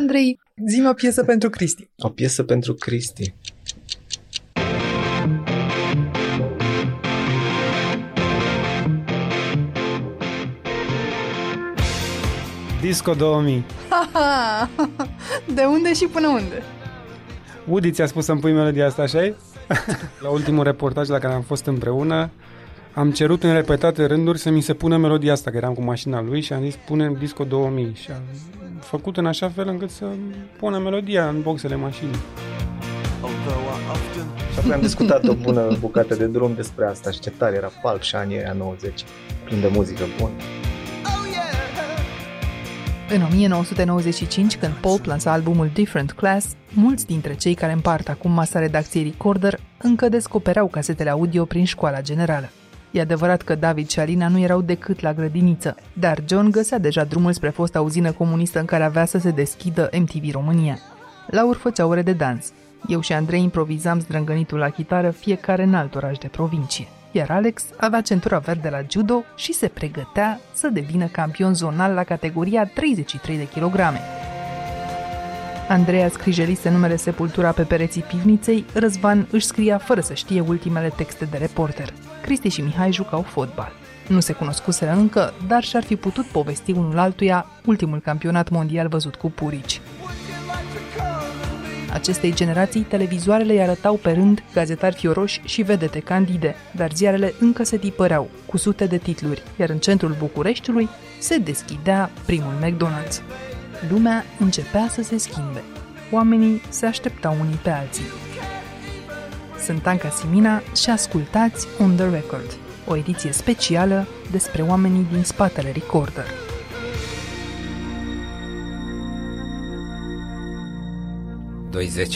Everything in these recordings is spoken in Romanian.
Andrei, zi o piesă pentru Cristi. O piesă pentru Cristi. Disco 2000. De unde și până unde? Woody ți-a spus să-mi pui melodia asta, așa La ultimul reportaj la care am fost împreună, am cerut în repetate rânduri să mi se pună melodia asta, că eram cu mașina lui și am zis pune Disco 2000 și am făcut în așa fel încât să pună melodia în boxele mașinii. Și apoi am discutat o bună bucată de drum despre asta și ce tare era Pulp și anii aia 90, plin de muzică bună. În 1995, când Pulp lansa albumul Different Class, mulți dintre cei care împart acum masa redacției Recorder încă descopereau casetele audio prin școala generală. E adevărat că David și Alina nu erau decât la grădiniță, dar John găsea deja drumul spre fosta uzină comunistă în care avea să se deschidă MTV România. La făcea ore de dans. Eu și Andrei improvizam zdrângănitul la chitară fiecare în alt oraș de provincie iar Alex avea centura verde la judo și se pregătea să devină campion zonal la categoria 33 de kilograme. Andreea scrijelise numele Sepultura pe pereții pivniței, Răzvan își scria fără să știe ultimele texte de reporter. Cristi și Mihai jucau fotbal. Nu se cunoscuseră încă, dar și-ar fi putut povesti unul altuia ultimul campionat mondial văzut cu purici. Acestei generații, televizoarele îi arătau pe rând gazetari fioroși și vedete candide, dar ziarele încă se tipăreau, cu sute de titluri, iar în centrul Bucureștiului se deschidea primul McDonald's. Lumea începea să se schimbe. Oamenii se așteptau unii pe alții. Sunt Anca Simina și ascultați On The Record, o ediție specială despre oamenii din spatele Recorder.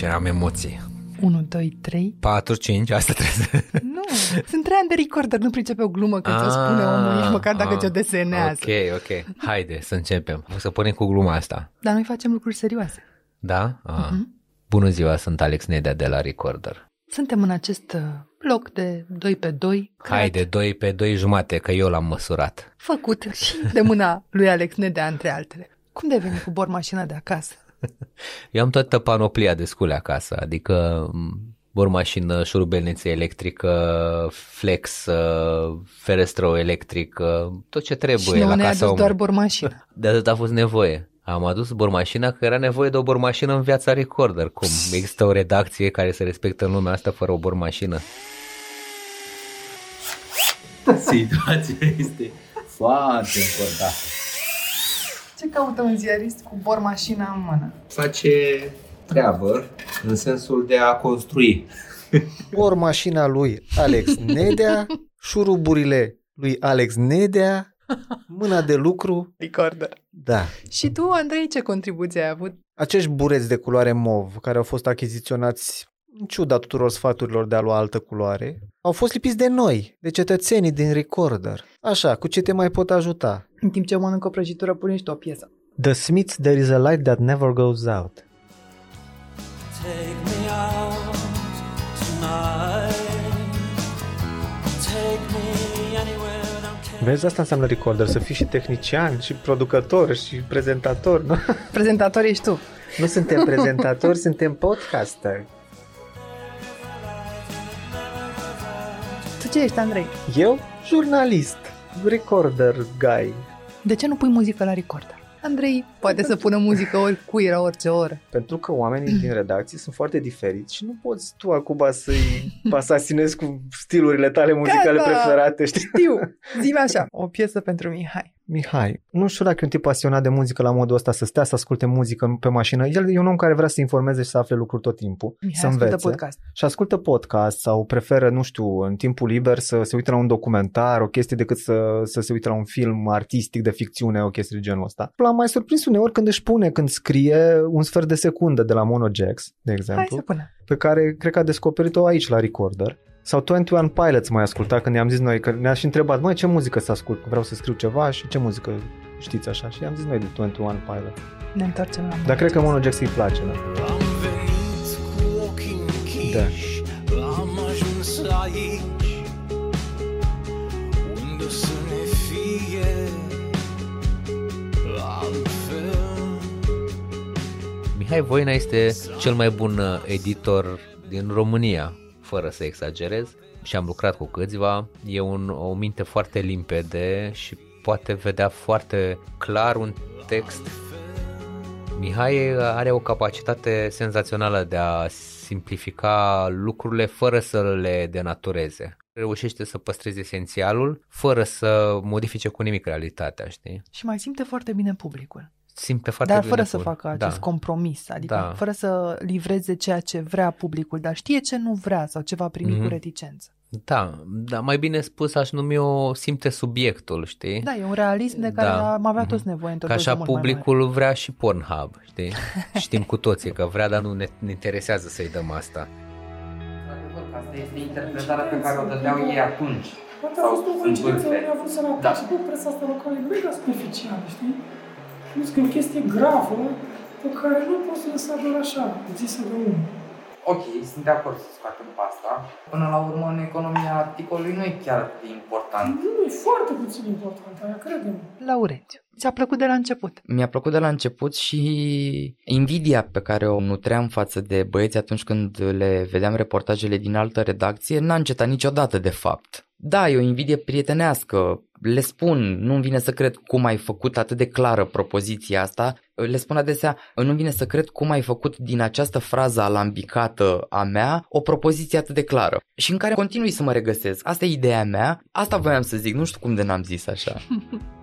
2-10, am emoții. 1, 2, 3. 4, 5, asta trebuie să... Nu, sunt trei ani de recorder, nu pricepe o glumă când ți-o spune omul, nici măcar dacă ți-o desenează. Ok, ok. Haide, să începem. O să punem cu gluma asta. Dar noi facem lucruri serioase. Da? Ah. Uh-huh. Bună ziua, sunt Alex Nedea de la Recorder. Suntem în acest bloc de 2 pe 2. Haide, 2 pe 2 jumate, că eu l-am măsurat. Făcut și de mâna lui Alex Nedea, între altele. Cum de veni cu bor mașina de acasă? Eu am toată panoplia de scule acasă, adică bormașină, șurubelniță electrică, flex, ferestră electric, tot ce trebuie și la casa adus doar bormașină. De atât a fost nevoie. Am adus bormașina că era nevoie de o bormașină în viața Recorder. Cum există o redacție care se respectă în lumea asta fără o bormașină? Situația este foarte importantă. Ce caută un ziarist cu bor mașina în mână? Face treabă în sensul de a construi. Bor mașina lui Alex Nedea, șuruburile lui Alex Nedea, mâna de lucru. Recorder. Da. Și tu, Andrei, ce contribuție ai avut? Acești bureți de culoare mov, care au fost achiziționați în ciuda tuturor sfaturilor de a lua altă culoare, au fost lipiți de noi, de cetățenii din Recorder. Așa, cu ce te mai pot ajuta? În timp ce mănânc o prăjitură, pune o piesă. The Smiths, There is a light that never goes out. Take Vezi, asta înseamnă recorder, să fii și tehnician, și producător, și prezentator, nu? Prezentator ești tu. Nu suntem prezentatori, suntem podcaster. Tu ce ești, Andrei? Eu? Jurnalist, recorder guy. De ce nu pui muzică la recorder? Andrei poate să pună muzică oricui, la orice oră. Pentru că oamenii din redacție sunt foarte diferiți și nu poți tu acum să-i asasinezi cu stilurile tale muzicale Gata! preferate, știi? Știu, zi așa, o piesă pentru Mihai. Mihai, nu știu dacă e un tip pasionat de muzică la modul ăsta, să stea să asculte muzică pe mașină. El e un om care vrea să informeze și să afle lucruri tot timpul, Mihai să învețe. podcast. Și ascultă podcast sau preferă, nu știu, în timpul liber să se uite la un documentar, o chestie decât să, să se uite la un film artistic de ficțiune, o chestie de genul ăsta. L-am mai surprins uneori când își pune, când scrie un sfert de secundă de la Monojax, de exemplu. Hai să pune. Pe care cred că a descoperit-o aici la Recorder sau 21 Pilots mai asculta când i-am zis noi, că ne-a și întrebat, măi, ce muzică să ascult? Vreau să scriu ceva și ce muzică știți așa? Și i-am zis noi de 21 Pilots. Ne întoarcem la Dar cred că Mono Jackson îi place, da? Da. Am ajuns aici Mihai Voina este cel mai bun uh, editor din România, fără să exagerez, și am lucrat cu câțiva. E un, o minte foarte limpede și poate vedea foarte clar un text. Mihai are o capacitate senzațională de a simplifica lucrurile fără să le denatureze. Reușește să păstreze esențialul fără să modifice cu nimic realitatea, știi? Și mai simte foarte bine publicul. Simte foarte dar bine fără să publicul. facă acest da. compromis, adică Da. fără să livreze ceea ce vrea publicul, dar știe ce nu vrea sau ce va primi Mhm. cu reticență. Da, da, mai bine spus aș numi o simte subiectul, știi? Da, e un realism de care Da. am avea toți nevoie într-o Că așa doză mult mai mare. publicul vrea și Pornhub, știi? Știm cu toții că vrea, dar nu ne, ne interesează să-i dăm asta. Într-adevăr, că asta este interpretarea pe care o dădeau ei atunci. Poate a Sau fost o în coincidență, vârfe. a vrut să ne Da. atace pe presa asta locală, e mega superficială, știi? Plus că e o chestie gravă pe care nu poți să lăsa doar așa, zisă de unul. Ok, sunt de acord să scoatem pe asta. Până la urmă, în economia articolului nu e chiar atât de important. Nu, e foarte puțin important, aia crede-mă. Laurențiu, ți-a plăcut de la început. Mi-a plăcut de la început și invidia pe care o nutream față de băieți atunci când le vedeam reportajele din altă redacție n-a încetat niciodată de fapt. Da, e o invidie prietenească, le spun, nu-mi vine să cred cum ai făcut atât de clară propoziția asta, le spun adesea, nu-mi vine să cred cum ai făcut din această frază alambicată a mea o propoziție atât de clară. Și în care continui să mă regăsesc. Asta e ideea mea, asta voiam să zic, nu știu cum de n-am zis așa.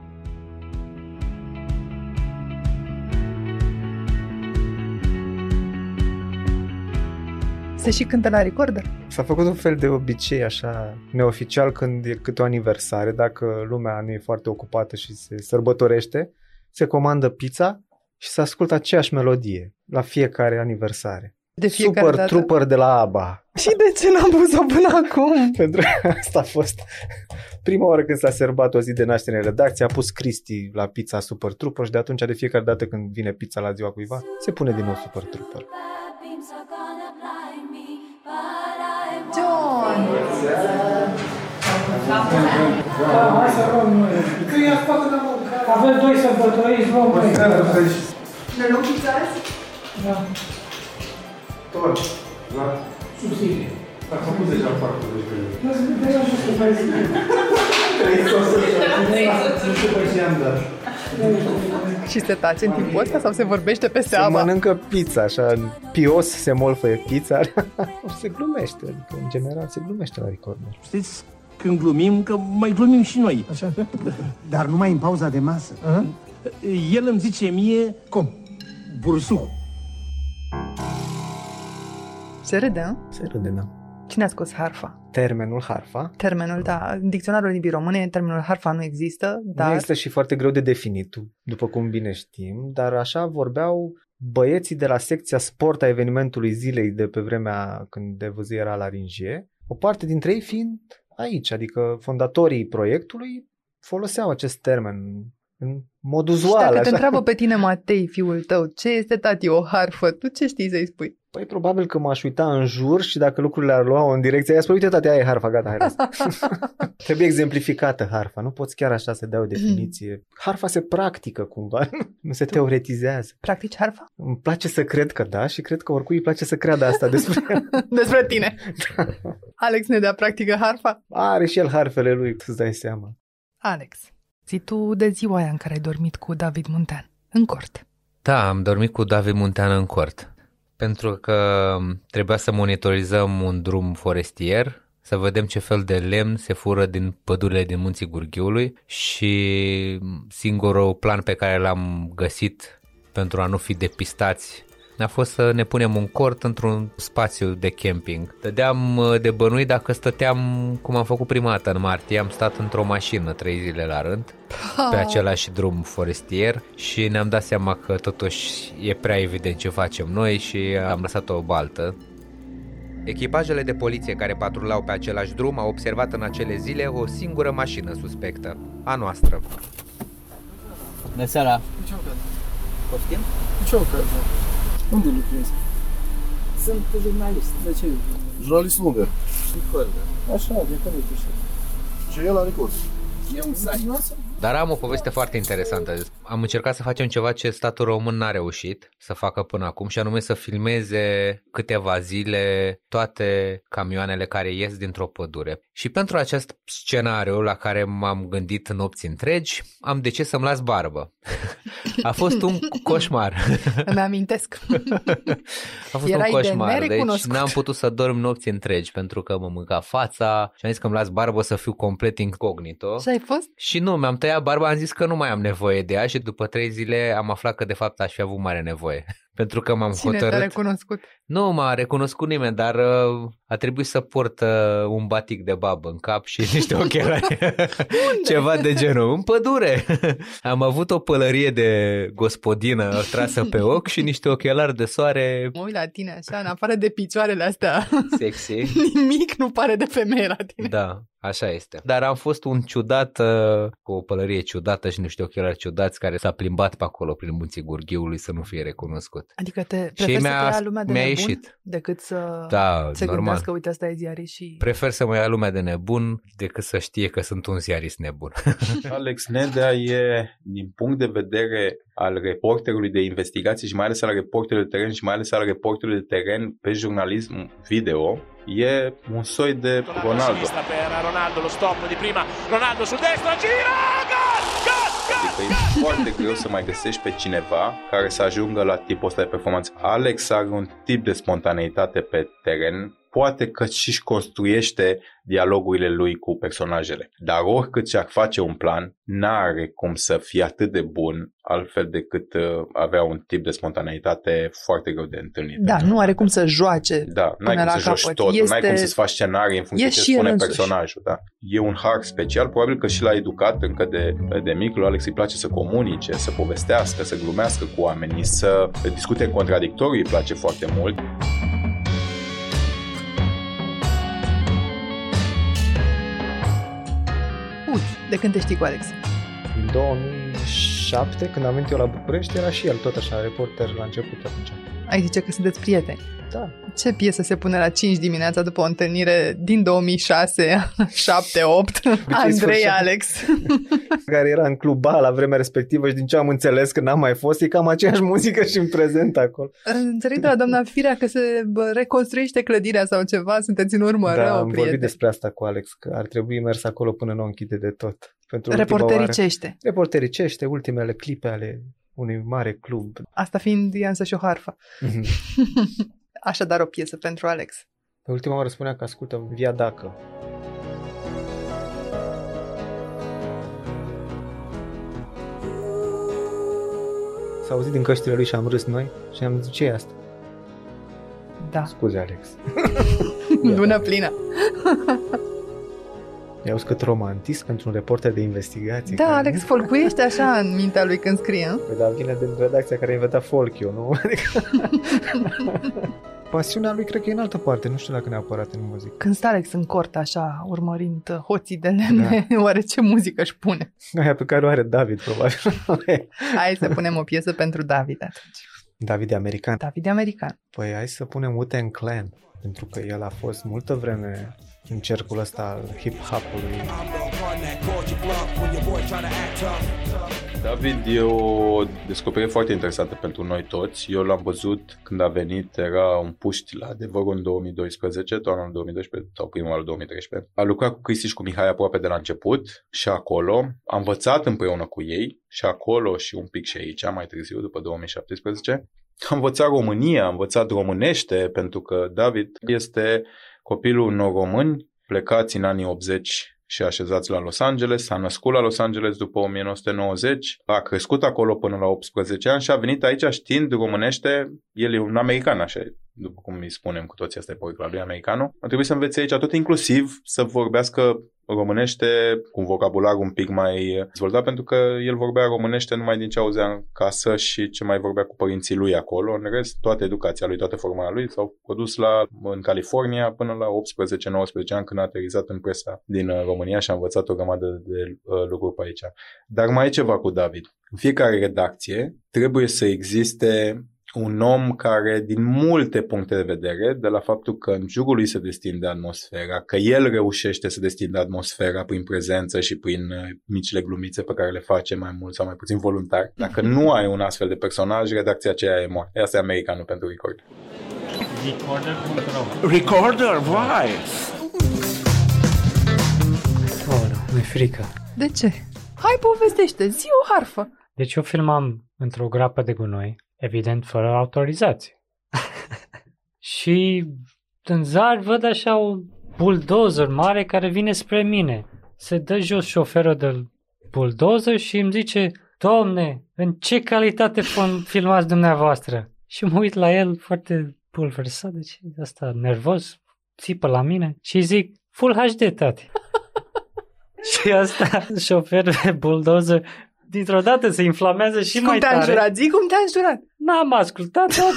Se și cântă la recorder? S-a făcut un fel de obicei așa neoficial când e câte o aniversare, dacă lumea nu e foarte ocupată și se sărbătorește, se comandă pizza și se ascultă aceeași melodie la fiecare aniversare. De fiecare Super dată? Trooper de la ABBA. Și de ce n-am pus-o până acum? Pentru că asta a fost prima oară când s-a serbat o zi de naștere în redacție, a pus Cristi la pizza Super Trooper și de atunci de fiecare dată când vine pizza la ziua cuiva, se pune din nou Super Trooper. John! Da, hai să luăm noi. Că ia scoate de mâncare. Avem doi sărbători, luăm noi. Ne luăm pizza azi? Da, subsidii. A făcut deja foarte devreme. De la jos să faci zi. Nu știu pe ce am dat. Și se tace în timpul ăsta sau se vorbește peste Se apa? mănâncă pizza, așa, în pios se molfăie pizza, se glumește, adică în general se glumește la recorder. Știți, când glumim, că mai glumim și noi. Așa? Dar numai în pauza de masă. El îmi zice mie... Cum? Bursuc. Se râde, nu? Se râde, da. Cine a scos harfa? Termenul harfa Termenul, da, în dicționarul limbii române termenul harfa nu există, nu dar există și foarte greu de definit, după cum bine știm, dar așa vorbeau băieții de la secția sport a evenimentului zilei de pe vremea când Devuzi era la Ringie, o parte dintre ei fiind aici, adică fondatorii proiectului foloseau acest termen în mod și uzual. dacă te așa. întreabă pe tine, Matei, fiul tău, ce este tati, o harfă, tu ce știi să-i spui? Păi probabil că m-aș uita în jur și dacă lucrurile ar lua în direcție aia, spui, uite tate, aia e harfa, gata, hai lasă. Trebuie exemplificată harfa, nu poți chiar așa să dea o definiție. Harfa se practică cumva, nu se teoretizează. Practici harfa? Îmi place să cred că da și cred că oricui îi place să creadă asta despre el. Despre tine. Alex ne dea practică harfa? Are și el harfele lui, îți dai seama. Alex, zi tu de ziua aia în care ai dormit cu David Muntean, în cort. Da, am dormit cu David Muntean în cort. Pentru că trebuia să monitorizăm un drum forestier, să vedem ce fel de lemn se fură din pădurile din munții Gurghiului și singurul plan pe care l-am găsit pentru a nu fi depistați a fost să ne punem un cort într-un spațiu de camping. Dădeam uh, de bănui dacă stăteam cum am făcut prima dată în martie, am stat într-o mașină trei zile la rând pe același drum forestier și ne-am dat seama că totuși e prea evident ce facem noi și am lăsat o baltă. Echipajele de poliție care patrulau pe același drum au observat în acele zile o singură mașină suspectă, a noastră. Bună seara! Poftim? Ce ocazie? Unde lucrezi? Sunt jurnalist. De ce? Jurnalist lungă. Așa, de care tu știi? Și el la record. E un site. Dar am o poveste foarte interesantă. Am încercat să facem ceva ce statul român n-a reușit să facă până acum și anume să filmeze câteva zile toate camioanele care ies dintr-o pădure. Și pentru acest scenariu la care m-am gândit nopți întregi, am decis să-mi las barbă. A fost un coșmar. Îmi amintesc. A fost Erai un de coșmar, deci nerecunoscut. n-am putut să dorm nopți întregi pentru că mă mânca fața și am zis că îmi las barbă să fiu complet incognito. Și ai fost? Și nu, mi-am tăiat barba, am zis că nu mai am nevoie de ea și după trei zile am aflat că de fapt aș fi avut mare nevoie. Pentru că m-am Cine te-a hotărât. recunoscut? Nu m-a recunoscut nimeni, dar uh, a trebuit să port uh, un batic de babă în cap și niște ochelari. Ceva de genul. În pădure. Am avut o pălărie de gospodină trasă pe ochi și niște ochelari de soare Mă uit la tine așa, în afară de picioarele astea, sexy. nimic nu pare de femeie la tine. Da, așa este. Dar am fost un ciudat, uh, cu o pălărie ciudată și niște ochelari ciudați care s-a plimbat pe acolo prin munții Gurghiului să nu fie recunoscut. Adică te Și preferi să mi-a- te ia lumea de mi-a nebun ieșit. decât să Da, se normal. gândească, uite, asta e ziarist și... Prefer să mă ia lumea de nebun decât să știe că sunt un ziarist nebun. Alex Nedea e, din punct de vedere al reporterului de investigații și mai ales al reporterului de teren și mai ales al reporterului de teren pe jurnalism video, e un soi de Ronaldo. Sinistra per Ronaldo, lo stop di prima, Ronaldo sul destro, gira, gol, gol, gol! Adică e foarte greu să mai găsești pe cineva care să ajungă la tipul ăsta de performanță. Alex are un tip de spontaneitate pe teren, poate că și-și construiește dialogurile lui cu personajele. Dar oricât și-ar face un plan, n-are cum să fie atât de bun altfel decât uh, avea un tip de spontaneitate foarte greu de întâlnit. Da, nu are cum să joace Da, n-ai până cum la să joci capăt. totul, Este- n-ai cum să-ți faci scenarii în funcție E de ce și el spune însuși. personajul. Da? E un har special, probabil că și l-a educat încă de, de mic. Lui Alex îi place să comunice, să povestească, să glumească cu oamenii, să discute în contradictoriu, îi place foarte mult. Uite, de când te știi cu Alex? Din 2007, când am venit eu la București, era și el tot așa, reporter la început atunci. Ai zice că sunteți prieteni. Da. Ce piesă se pune la 5 dimineața după o întâlnire din 2006, 7, 8? Andrei sfârșit. Alex. Care era în club A la vremea respectivă și din ce am înțeles că n-am mai fost, e cam aceeași muzică și în prezent acolo. Înțeleg de la doamna Firea că se bă, reconstruiește clădirea sau ceva, sunteți în urmă da, rău, am vorbit prieteni. despre asta cu Alex, că ar trebui mers acolo până nu o închide de tot. Pentru ultima oară. Reportericește. Reportericește, ultimele clipe ale unui mare club. Asta fiind ea însă și o harfă. Mhm. Așadar o piesă pentru Alex. Pe ultima oară spunea că ascultă Via Dacă. S-a auzit din căștile lui și am râs noi și am zis, ce e asta? Da. Scuze, Alex. Lună plină. I-au cât romantism pentru un reporter de investigații. Da, care- Alex folcuiește așa în mintea lui când scrie. nu? Păi, dar vine din redacția care a inventat folk eu, nu? Adică... Pasiunea lui cred că e în altă parte, nu știu dacă neapărat în muzică. Când stă Alex în cort așa, urmărind uh, hoții de lemne, da. oare ce muzică își pune? Aia pe care o are David, probabil. Hai să punem o piesă pentru David atunci. David e american. David e american. Păi hai să punem Wu-Tang Clan, pentru că el a fost multă vreme în cercul ăsta al hip-hop-ului. David e o descoperire foarte interesantă pentru noi toți. Eu l-am văzut când a venit, era un puști la adevărul în 2012, toamna în 2012 sau primul al 2013. A lucrat cu Cristi și cu Mihai aproape de la început și acolo. A învățat împreună cu ei și acolo și un pic și aici, mai târziu, după 2017. Am învățat România, am învățat românește, pentru că David este copilul unor români plecați în anii 80 și așezați la Los Angeles, s-a născut la Los Angeles după 1990, a crescut acolo până la 18 ani și a venit aici știind românește, el e un american, așa, după cum îi spunem cu toții, asta e povestea lui americanul. A trebuit să învețe aici tot inclusiv să vorbească românește cu un vocabular un pic mai dezvoltat, pentru că el vorbea românește numai din ce auzea în casă și ce mai vorbea cu părinții lui acolo. În rest, toată educația lui, toată formarea lui s-au produs la, în California până la 18-19 ani când a aterizat în presa din uh, România și a învățat o grămadă de uh, lucruri pe aici. Dar mai e ceva cu David. În fiecare redacție trebuie să existe un om care, din multe puncte de vedere, de la faptul că în jurul lui se destinde atmosfera, că el reușește să destinde atmosfera prin prezență și prin uh, micile glumițe pe care le face mai mult sau mai puțin voluntar. Dacă nu ai un astfel de personaj, redacția aceea e moartă. Asta e americanul pentru record. Recorder.ro Recorder? Why? Oh, nu, mi-e frică. De ce? Hai, povestește, zi o harfă. Deci eu filmam într-o groapă de gunoi, evident fără autorizație. și în zar văd așa un bulldozer mare care vine spre mine. Se dă jos șoferul de bulldozer și îmi zice, Domne, în ce calitate filmați dumneavoastră? Și mă uit la el foarte pulversat, deci asta nervos, țipă la mine și zic, Full HD, tati. și asta, șoferul de bulldozer, dintr-o dată se inflamează și, și mai cum te-a tare. înjurat? Zi cum te-a înjurat. N-am ascultat, dar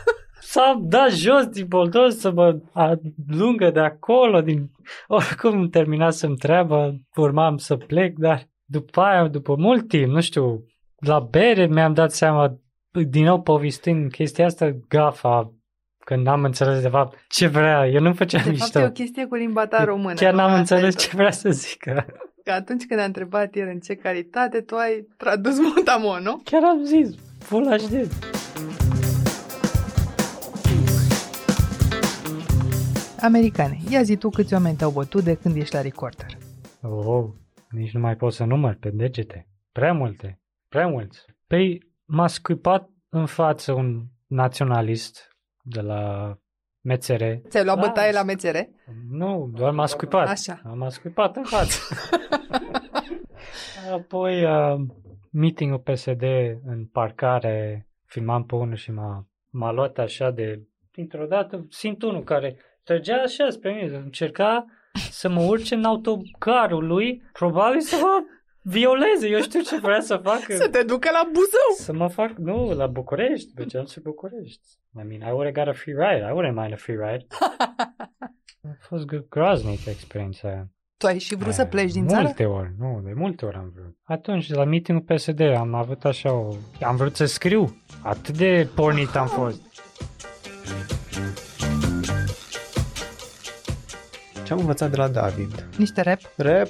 s-a dat jos din boldoz să mă alungă de acolo. Din... Oricum terminasem treaba, urmam să plec, dar după aia, după mult timp, nu știu, la bere mi-am dat seama, din nou povestind chestia asta, gafa, când n-am înțeles de fapt ce vrea, eu nu făceam De mișto. fapt e o chestie cu limba ta română. Chiar n-am Asta înțeles e ce vrea să zică. Că atunci când a întrebat el în ce calitate, tu ai tradus mutamon, nu? Chiar am zis, full HD. Americane, ia zi tu câți oameni te-au bătut de când ești la recorder. Oh, nici nu mai pot să număr pe degete. Prea multe, prea mulți. Păi m-a scuipat în față un naționalist de la mețere. Ți-ai luat Da. bătaie la mețere? Nu, doar m-a scuipat. Așa. M-a scuipat în față. Apoi uh, meeting-ul PSD în parcare, filmam pe unul și m-a, m-a luat așa de... Dintr-o dată simt unul care trăgea așa spre mine, încerca să mă urce în autocarul lui, probabil să mă violeze, eu știu ce vrea să facă. Să te ducă la Buzău! Să mă fac, nu, la București, mergeam spre București. I mean, I would have got a free ride, I wouldn't mind a free ride. a fost gro- groaznică experiența aia. Tu ai și vrut să pleci din multe țară? ori, nu, de multe ori am vrut. Atunci, la meeting-ul PSD, am avut așa o... Am vrut să scriu. Atât de pornit am fost. Ce am învățat de la David? Niște rap? Rap,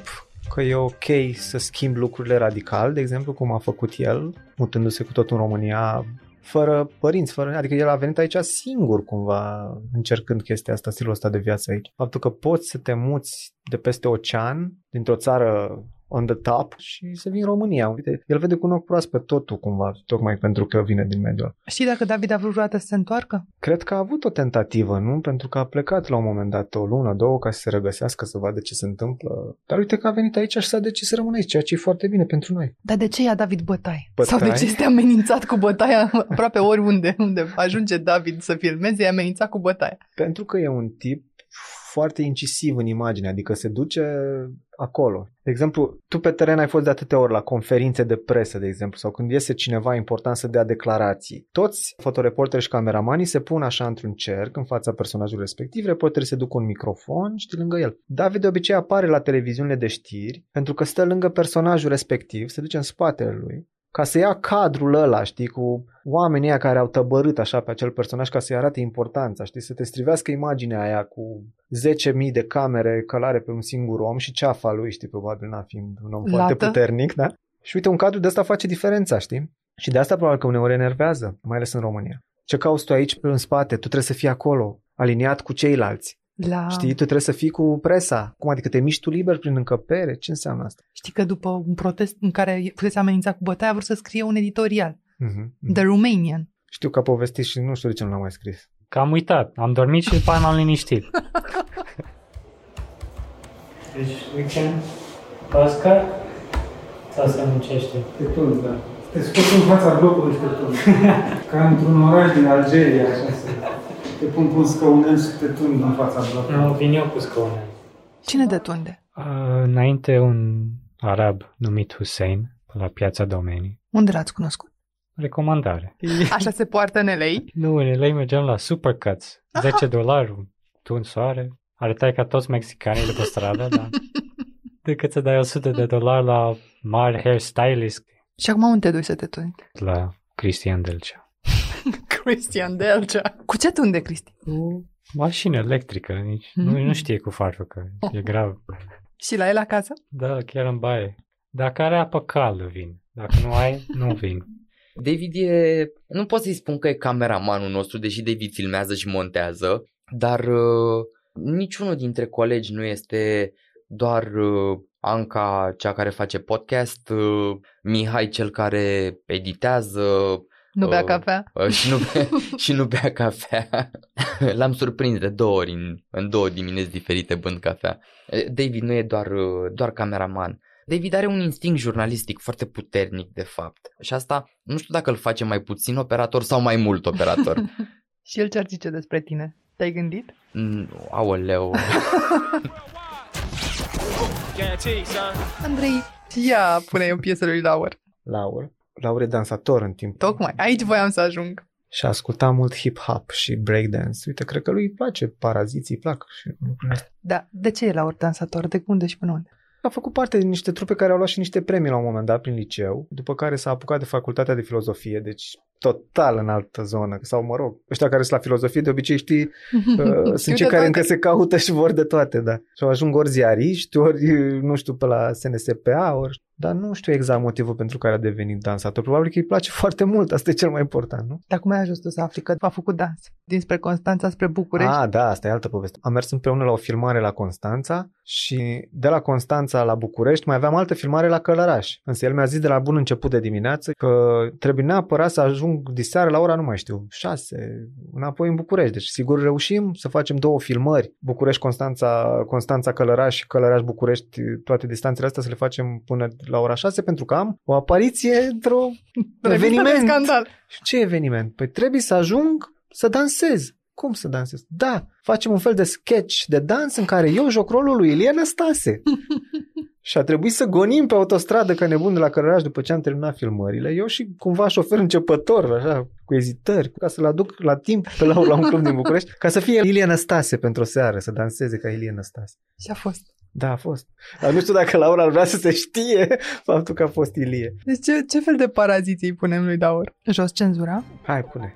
că e ok să schimbi lucrurile radical, de exemplu, cum a făcut el, mutându-se cu totul în România, fără părinți, fără, adică el a venit aici singur cumva, încercând chestia asta, stilul ăsta de viață aici. Faptul că poți să te muți de peste ocean, dintr-o țară on the top și să vii în România. Uite, el vede cu un ochi proaspăt totul cumva, tocmai pentru că vine din mediul ăla. Știi dacă David a vrut vreodată să se întoarcă? Cred că a avut o tentativă, nu? Pentru că a plecat la un moment dat o lună, două, ca să se regăsească, să vadă ce se întâmplă. Dar uite că a venit aici și s-a decis să rămână aici, ceea ce e foarte bine pentru noi. Dar de ce ia David bătaie? Bătaie? Sau de ce este amenințat cu bătaia aproape oriunde unde ajunge David să filmeze, e amenințat cu bătaia? Pentru că e un tip foarte incisiv în imagine, adică se duce acolo. De exemplu, tu pe teren ai fost de atâtea ori la conferințe de presă, de exemplu, sau când iese cineva important să dea declarații. Toți fotoreporteri și cameramanii se pun așa într-un cerc în fața personajului respectiv, reporterii se duc cu un microfon și lângă el. David de obicei apare la televiziunile de știri pentru că stă lângă personajul respectiv, se duce în spatele lui ca să ia cadrul ăla, știi, cu oamenii ăia care au tăbărât așa pe acel personaj ca să-i arate importanța, știi, să te strivească imaginea aia cu 10.000 de camere călare pe un singur om și ceafa lui, știi, probabil n-a fiind un om Lată. foarte puternic, da? Și uite, un cadru de asta face diferența, știi? Și de asta probabil că uneori enervează, mai ales în România. Ce cauți tu aici în spate? Tu trebuie să fii acolo, aliniat cu ceilalți. La... Știi, tu trebuie să fii cu presa. Cum adică te miști tu liber prin încăpere? Ce înseamnă asta? Știi că după un protest în care puteți amenința cu bătaia, a vrut să scrie un editorial. Mm-hmm. The Romanian. Știu că a povestit și nu știu de ce nu l-am mai scris. Că am uitat, am dormit și după aia m-am liniștit. Deci, weekend, Pascal, sau se muncește? Te tun, da. Te scot în fața blocului și te tun. Ca într-un oraș din Algeria, așa să... Te pun cu un scăunel și te tun în fața blocului. Nu, vin eu cu scaune. Cine de tunde? Uh, înainte un arab numit Hussein, la piața domenii. Unde l-ați cunoscut? Recomandare. Așa se poartă în LA? Nu, în LA mergeam la Supercuts. 10 dolari, tun soare. Arătai ca toți mexicanii de pe stradă, dar decât să dai 100 de dolari la mari hairstylist Și acum unde te duci să te tuni? la Cristian Delcea. Christian Delcea. Cu ce tunde, Cristi? Cu mașină electrică, nici nu, nu știe cu farfucă, e grav. Și la el acasă? Da, chiar în baie. Dacă are apă caldă, vin. Dacă nu ai, nu vin. David e... Nu pot să-i spun că e cameramanul nostru, deși David filmează și montează, dar uh, niciunul dintre colegi nu este doar uh, Anca, cea care face podcast, uh, Mihai, cel care editează, Nu bea cafea? Uh, și, nu bea, și nu bea cafea. L-am surprins de două ori în, în două dimineți diferite bând cafea. Uh, David nu e doar, uh, doar cameraman. David are un instinct jurnalistic foarte puternic, de fapt. Și asta nu știu dacă îl face mai puțin operator sau mai mult operator. Și el ce-ar zice despre tine? Te-ai gândit? Mm, Aoleu. Andrei, ia pune o piesă lui Laur. Laur. Laur e dansator în timp. Tocmai, aici voiam să ajung. Și asculta mult hip-hop și breakdance. Uite, cred că lui îi place, paraziții îi plac. Și lucrurile astea. Da, de ce e Laur dansator? De unde și până unde? A făcut parte din niște trupe care au luat și niște premii la un moment dat prin liceu, după care s-a apucat de facultatea de filozofie, deci total în altă zonă. Sau, mă rog, ăștia care sunt la filozofie, de obicei știi, uh, sunt cei care încă se caută și vor de toate, da. Și au ajung ori ziariști, ori, nu știu, pe la SNSPA, ori... Dar nu știu exact motivul pentru care a devenit dansator. Probabil că îi place foarte mult, asta e cel mai important, nu? Dar cum ai ajuns tu să afli că a făcut dans? Dinspre Constanța spre București? Ah, da, asta e altă poveste. Am mers împreună la o filmare la Constanța și de la Constanța la București mai aveam altă filmare la Călăraș. Însă el mi-a zis de la bun început de dimineață că trebuie neapărat să ajung diseară la ora, nu mai știu, 6, înapoi în București. Deci sigur reușim să facem două filmări, București-Constanța, Constanța-Călăraș și Călăraș-București, toate distanțele astea să le facem până la ora 6 pentru că am o apariție într-o eveniment. scandal. Și ce eveniment? Păi trebuie să ajung să dansez. Cum să dansez? Da, facem un fel de sketch de dans în care eu joc rolul lui Ilie Năstase. și a trebuit să gonim pe autostradă ca nebun de la Cărăraș după ce am terminat filmările. Eu și cumva șofer începător, așa, cu ezitări, ca să-l aduc la timp pe la, la un club din București, ca să fie Ilie Năstase pentru o seară, să danseze ca Ilie Năstase. Și a fost. Da, a fost. Dar nu știu dacă Laura ar vrea să se știe faptul că a fost Ilie. Deci ce, ce fel de paraziții îi punem lui Daur? Jos cenzura? Hai, pune.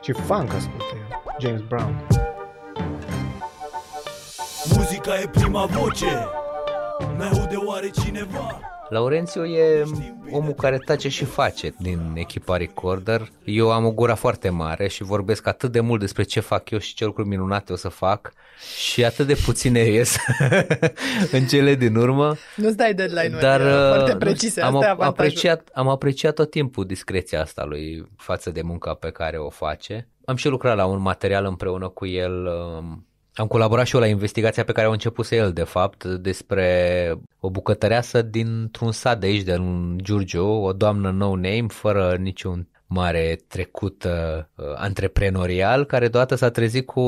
Ce funk ascultă el. James Brown. Muzica e prima voce Ne aude oare cineva? Laurențiu e omul care tace și face din echipa Recorder. Eu am o gură foarte mare și vorbesc atât de mult despre ce fac eu și ce lucruri minunate o să fac și atât de puține ies în cele din urmă. Nu-ți dai deadline-uri Dar foarte uh, precise, am, asta e avantajul. apreciat, am apreciat tot timpul discreția asta lui față de munca pe care o face. Am și lucrat la un material împreună cu el um, am colaborat și eu la investigația pe care au început el, de fapt, despre o bucătăreasă dintr-un sat de aici, de un Giurgiu, o doamnă no-name, fără niciun mare trecut uh, antreprenorial, care deodată s-a trezit cu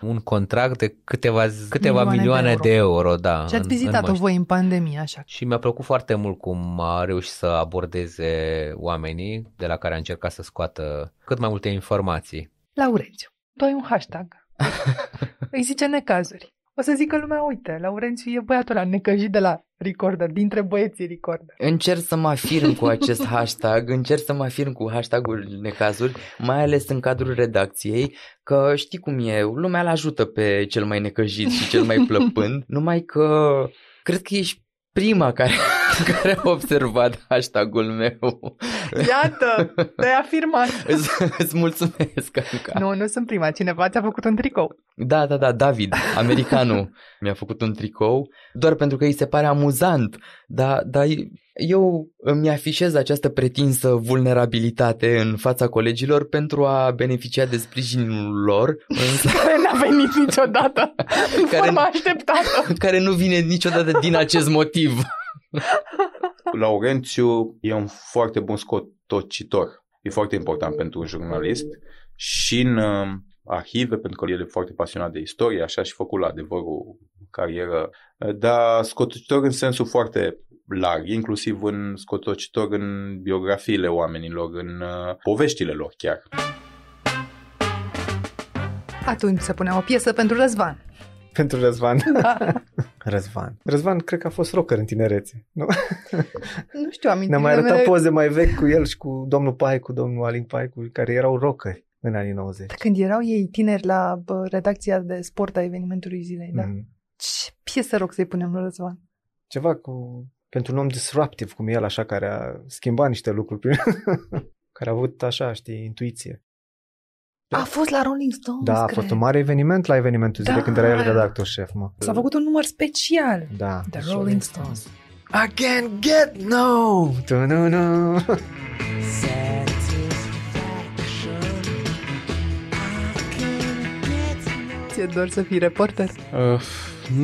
un contract de câteva, câteva milioane, Milioane milioane de de, euro. Da, Și ați în- vizitat-o în măști. voi în pandemie, așa. Și mi-a plăcut foarte mult cum a reușit să abordeze oamenii de la care a încercat să scoată cât mai multe informații. Laurențiu, tu ai un hashtag. Îi zice necazuri. O să zică lumea, uite, Laurențiu e băiatul ăla necăjit de la Recorder, dintre băieții Recorder. Încerc să mă afirm cu acest hashtag, încerc să mă afirm cu hashtagul necazuri, mai ales în cadrul redacției, că știi cum e, lumea îl ajută pe cel mai necăjit și cel mai plăpând, numai că cred că ești prima care, care a observat hashtagul meu. Iată, te-ai afirmat. îți, îți mulțumesc, Anca. Nu, nu sunt prima. Cineva ți-a făcut un tricou. Da, da, da, David, americanul, mi-a făcut un tricou, doar pentru că îi se pare amuzant, dar, dar eu îmi afișez această pretinsă vulnerabilitate în fața colegilor pentru a beneficia de sprijinul lor, însă Care n-a venit niciodată în Care- forma așteptată. care nu vine niciodată din acest motiv. Laurențiu e un foarte bun scotocitor. E foarte important pentru un jurnalist și în uh, arhive, pentru că el e foarte pasionat de istorie, așa și făcut la adevărul carieră, uh, dar scotocitor în sensul foarte larg, inclusiv în scotocitor în biografiile oamenilor, în uh, poveștile lor chiar. Atunci să punem o piesă pentru Răzvan. Pentru Răzvan. Da. Răzvan. Răzvan cred că a fost rocker în tinerețe. Nu? Nu știu, amintirile Ne-am mai arătat mele... poze mai vechi cu el și cu domnul Paicu, domnul Alin Paicu, care erau rockeri în anii 90. Când erau ei tineri la bă, redacția de sport a evenimentului zilei, da. Mhm. Ce piesă rock să-i punem lui Răzvan? Ceva cu... Pentru un om disruptiv cum el, așa, care a schimbat niște lucruri, prin... care a avut, așa, știi, intuiție. A fost la Rolling Stones, Da, a cred. fost un mare eveniment la evenimentul zilei Da. când era el redactor șef, mă. S-a făcut un număr special. Da. The Rolling Stones. I can't get no. Tu-nu-nu. Ți-e dor să fii reporter? Uh,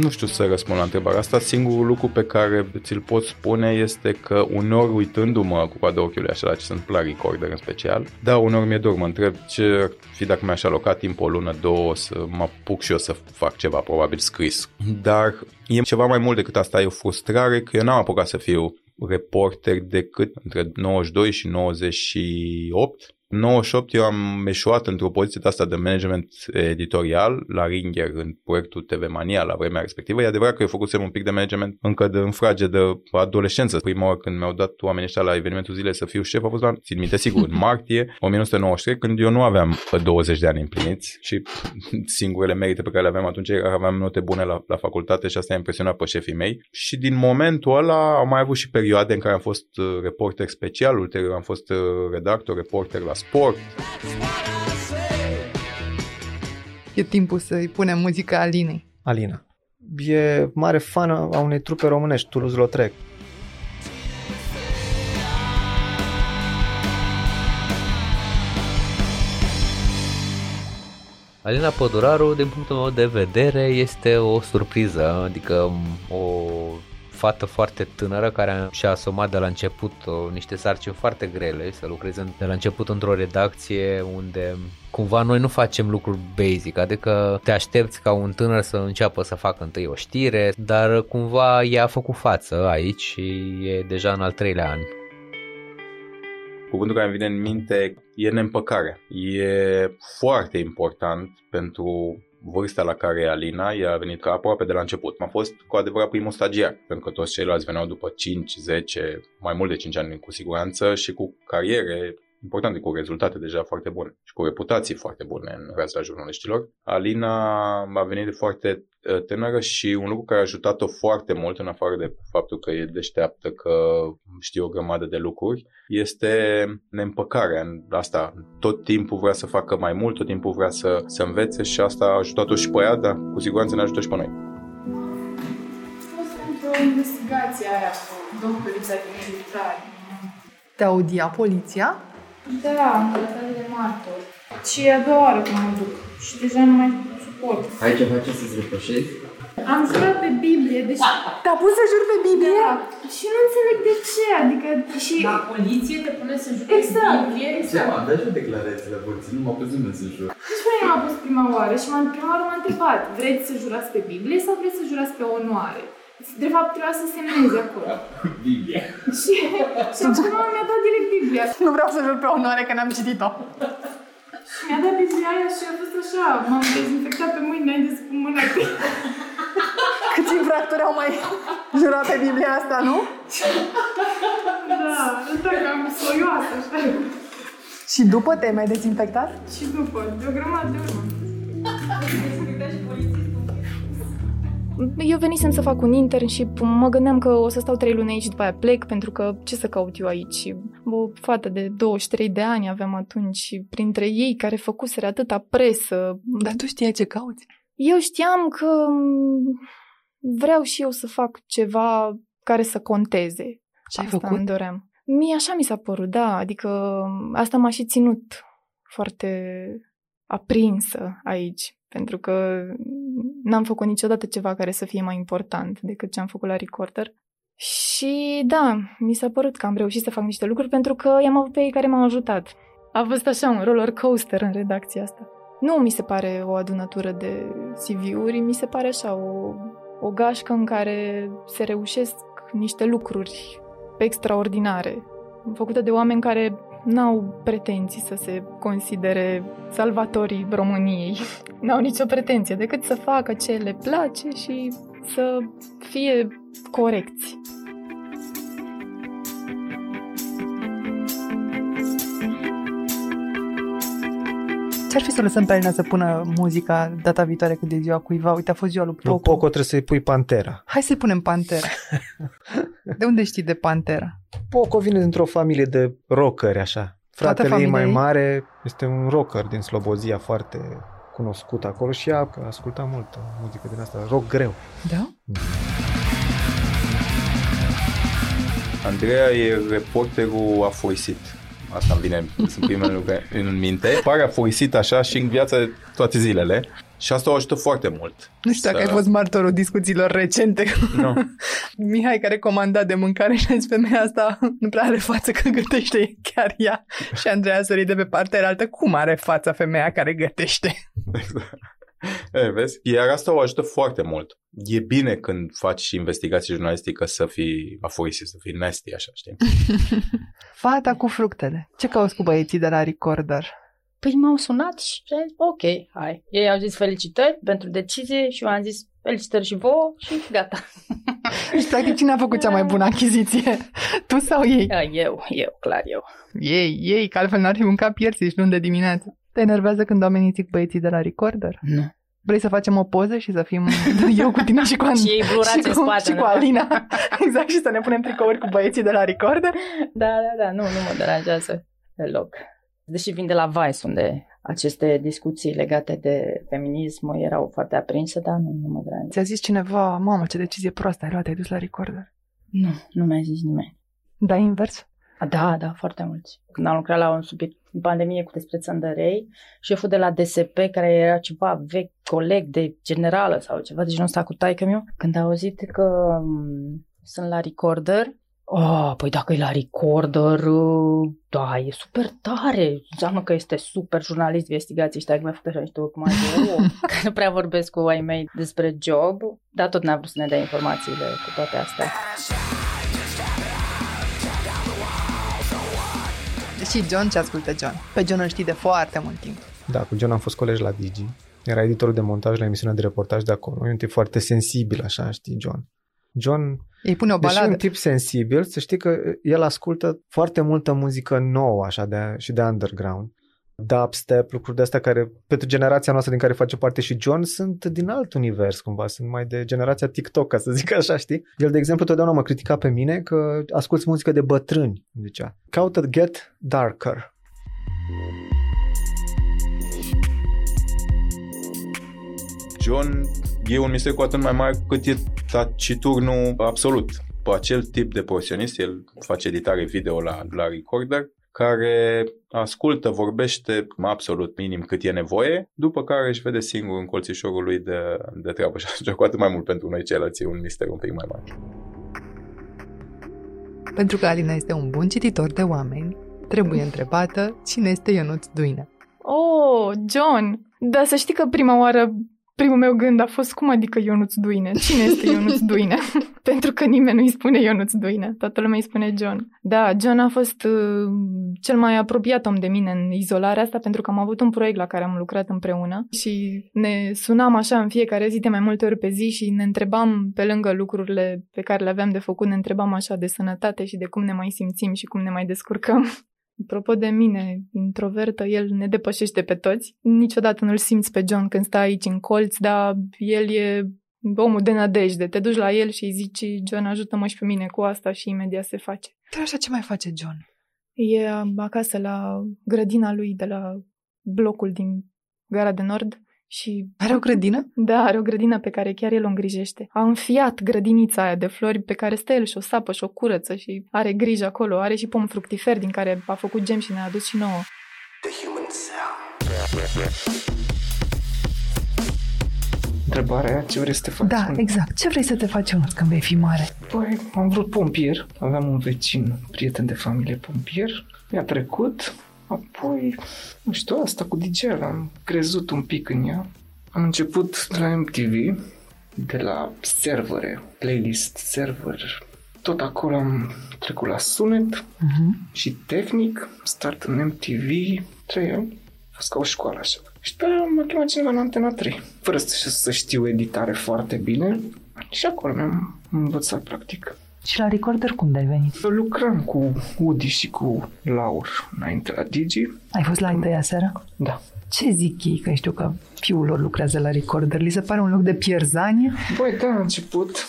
nu știu să răspund la întrebarea asta. Singurul lucru pe care ți-l pot spune este că uneori uitându-mă cu coada ochiului așa la ce se întâmplă la recorder în special, da, uneori mi-e dor, mă întreb ce ar fi dacă mi-aș aloca timp o lună, două, să mă apuc și eu să fac ceva, probabil scris. Dar e ceva mai mult decât asta, e o frustrare că eu n-am apucat să fiu reporter decât între 92 și 98 98 eu am eșuat într-o poziție de asta de management editorial la Ringer în proiectul TV Mania la vremea respectivă. E adevărat că eu făcusem un pic de management încă de în frage de adolescență. Prima oară când mi-au dat oamenii ăștia la evenimentul zilei să fiu șef a fost la, țin minte sigur, în martie 1993 când eu nu aveam 20 de ani împliniți și singurele merite pe care le aveam atunci era că aveam note bune la, la facultate și asta a impresionat pe șefii mei. Și din momentul ăla am mai avut și perioade în care am fost uh, reporter special, ulterior am fost uh, redactor, reporter la sport. E timpul să-i punem muzica Alinei. Alina. E mare fană a unei trupe românești, Toulouse-Lautrec. Alina Păduraru, din punctul meu de vedere, este o surpriză, adică o fată foarte tânără care și-a asumat de la început o, niște sarcini foarte grele, să lucreze de la început într-o redacție unde cumva noi nu facem lucruri basic, adică te aștepți ca un tânăr să înceapă să facă întâi o știre, dar cumva ea a făcut față aici și e deja în al treilea an. Cuvântul care îmi vine în minte e neîmpăcare. E foarte important pentru vârsta la care e Alina, ea a venit ca aproape de la început. A fost cu adevărat primul stagiar, pentru că toți ceilalți veneau după 5, 10, mai mult de 5 ani cu siguranță și cu cariere importante, cu rezultate deja foarte bune și cu reputații foarte bune în razna jurnaliștilor. Alina a venit de foarte uh, tânără și un lucru care a ajutat-o foarte mult, în afară de faptul că e deșteaptă, că știe o grămadă de lucruri, este neîmpăcarea. Asta tot timpul vrea să facă mai mult, tot timpul vrea să, să învețe și asta a ajutat-o și pe ea, dar cu siguranță ne ajută și pe noi. fost într-o investigație aia cu doctorița din militari. Te audia poliția? Da, în calitate de martor. Și e a doua oară când mă duc. Și deja nu mai suport. Ai ceva ce să-ți reproșezi? Am jurat pe Biblie, deci... Te-a pus să juri pe Biblie? Da. Și nu înțeleg de ce, adică... Și... La poliție te pune să juri Exact, pe Biblie? exact. am dat și o declarație la poliție, nu m-a pus nimeni să jur. Nici pe mine m-a pus prima oară și m-a, prima oară m-a întrebat, vreți să jurați pe Biblie sau vreți să jurați pe onoare? De fapt, trebuia să semneze acolo. Biblia. și, și acum mi-a dat direct Biblia. Nu vreau să jur pe onoare că n-am citit-o. Și mi-a dat Biblia aia și a fost așa, m-am dezinfectat pe mâini înainte să pun mâna pe Câți infractori au mai jurat pe Biblia asta, nu? Da, asta că am soioasă, așa. Și după te-ai mai dezinfectat? Și după, de o grămadă de urmă. Eu venisem să fac un internship, mă gândeam că o să stau trei luni aici și după aia plec, pentru că ce să caut eu aici? O fată de 23 de ani aveam atunci și printre ei care făcuseră atâta presă. Dar tu știai ce cauți? Eu știam că m, vreau și eu să fac ceva care să conteze. Ce ai Asta făcut? îmi doream. Mie așa mi s-a părut, da, adică asta m-a și ținut foarte aprinsă aici, pentru că n-am făcut niciodată ceva care să fie mai important decât ce am făcut la Recorder. Și da, mi s-a părut că am reușit să fac niște lucruri pentru că i-am avut pe ei care m-au ajutat. A fost așa un roller coaster în redacția asta. Nu mi se pare o adunătură de CV-uri, mi se pare așa o, o gașcă în care se reușesc niște lucruri extraordinare, făcută de oameni care n-au pretenții să se considere salvatorii României. N-au nicio pretenție decât să facă ce le place și să fie corecți. Ce-ar fi să lăsăm pe Alina să pună muzica data viitoare când e ziua cuiva? Uite, a fost ziua lui Poco. Lui Poco trebuie să-i pui Pantera. Hai să-i punem Pantera. de unde știi de Pantera? Poco vine dintr-o familie de rockeri, așa. Fratele ei mai familia ei? mare este un rocker din Slobozia foarte cunoscut acolo și ea asculta multă muzică din asta, rock greu. Da? Andreea e reporterul afoisit. Asta îmi vine, sunt primele lucruri în minte. Pare afoisit așa și în viața de toate zilele. Și asta o ajută foarte mult. Nu știu dacă ai fost martorul discuțiilor recente. Nu. Mihai care comanda de mâncare și a zis femeia asta nu prea are față că gătește chiar ea. Și Andreea a sărit de pe partea altă. Cum are fața femeia care gătește? E, vezi? Iar asta o ajută foarte mult. E bine când faci investigație jurnalistică să fii afoisit, să fii nasty, așa, știi? Fata cu fructele. Ce cauți cu băieții de la Recorder? Păi m-au sunat și am zis, ok, hai. Ei au zis felicitări pentru decizie și eu am zis felicitări și vouă și gata. Deci, practic, cine a făcut cea mai bună achiziție? Tu sau ei? Da, Eu, eu, clar eu. Ei, ei, că altfel n-ar fi mâncat piersi și luni de dimineață. Te enervează când oamenii zic băieții de la Recorder? Nu. Vrei să facem o poză și să fim eu cu tine și cu, An- Și ei blurați și în cu, spate, și cu nu? Alina. exact, și să ne punem tricouri cu băieții de la Recorder? Da, da, da, nu, nu mă deranjează deloc. Deși vin de la Vice, unde aceste discuții legate de feminism erau foarte aprinse, dar nu, nu mă deranjează. Ți-a zis cineva, mamă, ce decizie proastă ai luat, ai dus la Recorder. Nu, nu mi-a zis nimeni. Da, invers? A, Da, da, foarte mulți. Când am lucrat la un subiect în pandemie cu despre țăndărei, șeful de la DSP, care era ceva vechi, coleg de generală sau ceva, deci nu sta cu taică meu, când a auzit că m, sunt la recorder, Oh, păi dacă e la recorder, uh, da, e super tare. Înseamnă că este super jurnalist de investigații și că mi-a făcut așa niște ochi mai de oh, că nu prea vorbesc cu ai mei despre job, dar tot n-a vrut să ne dea informațiile cu toate astea. Și John ce ascultă John? Pe John îl știi de foarte mult timp. Da, cu John am fost colegi la Digi. Era editorul de montaj la emisiunea de reportaj de acolo. E un tip foarte sensibil, așa, știi, John. John, Ei pune o deși e baladă. un tip sensibil, să știi că el ascultă foarte multă muzică nouă, așa, de, și de underground. Dubstep, lucruri de astea care, pentru generația noastră din care face parte și John, sunt din alt univers, cumva, sunt mai de generația TikTok, ca să zic așa, știi? El, de exemplu, totdeauna mă critica pe mine că ascult muzică de bătrâni, zicea. Caută Get Darker. John e un mister cu atât mai mare cât e taciturnul absolut. Pe acel tip de profesionist, el face editare video la, la recorder, care ascultă, vorbește absolut minim cât e nevoie, după care își vede singur în colțișorul lui de, de treabă și atunci cu atât mai mult pentru noi ceilalți e un mister un pic mai mare. Pentru că Alina este un bun cititor de oameni, trebuie întrebată cine este Ionuț Duină. Oh, John! Dar să știi că prima oară primul meu gând a fost cum adică Ionuț Duine? Cine este Ionuț Duine? Pentru că nimeni nu îi spune Ionuț Duine, toată lumea îi spune John. Da, John a fost uh, cel mai apropiat om de mine în izolarea asta pentru că am avut un proiect la care am lucrat împreună și ne sunam așa în fiecare zi de mai multe ori pe zi și ne întrebam pe lângă lucrurile pe care le aveam de făcut, ne întrebam așa de sănătate și de cum ne mai simțim și cum ne mai descurcăm. Apropo de mine, introvertă, el ne depășește pe toți. Niciodată nu-l simți pe John când stă aici în colț, dar el e omul de nădejde. Te duci la el și îi zici, John, ajută-mă și pe mine cu asta și imediat se face. Dar așa ce mai face John? E acasă la grădina lui de la blocul din Gara de Nord și... Are o grădină? Da, are o grădină pe care chiar el o îngrijește. A înfiat grădinița aia de flori pe care stă el și o sapă și o curăță și are grijă acolo. Are și pom fructifer din care a făcut gem și ne-a adus și nouă. The human cell. Întrebarea ce vrei să te faci? Da, exact. Ce vrei să te faci Ionuț când vei fi mare? Păi, am vrut pompier. Aveam un vecin, prieten de familie pompier. Mi-a trecut. Apoi, nu știu, asta cu dj am crezut un pic în ea. Am început la MTV, de la servere, playlist, server, tot acolo am trecut la sunet uh-huh. și tehnic, start în MTV, trei ani. A fost ca o școală așa. Și pe aia m-a chemat cineva în Antena 3, fără să, să știu editare foarte bine. Și acolo mi-am învățat practic. Și la recorder cum de-ai venit? Eu lucram cu Udi și cu Laur înainte la Digi. Ai fost la ei aseară? Da. Ce zic ei? Că știu că fiul lor lucrează la recorder. Li se pare un loc de pierzanie? Băi, da, a început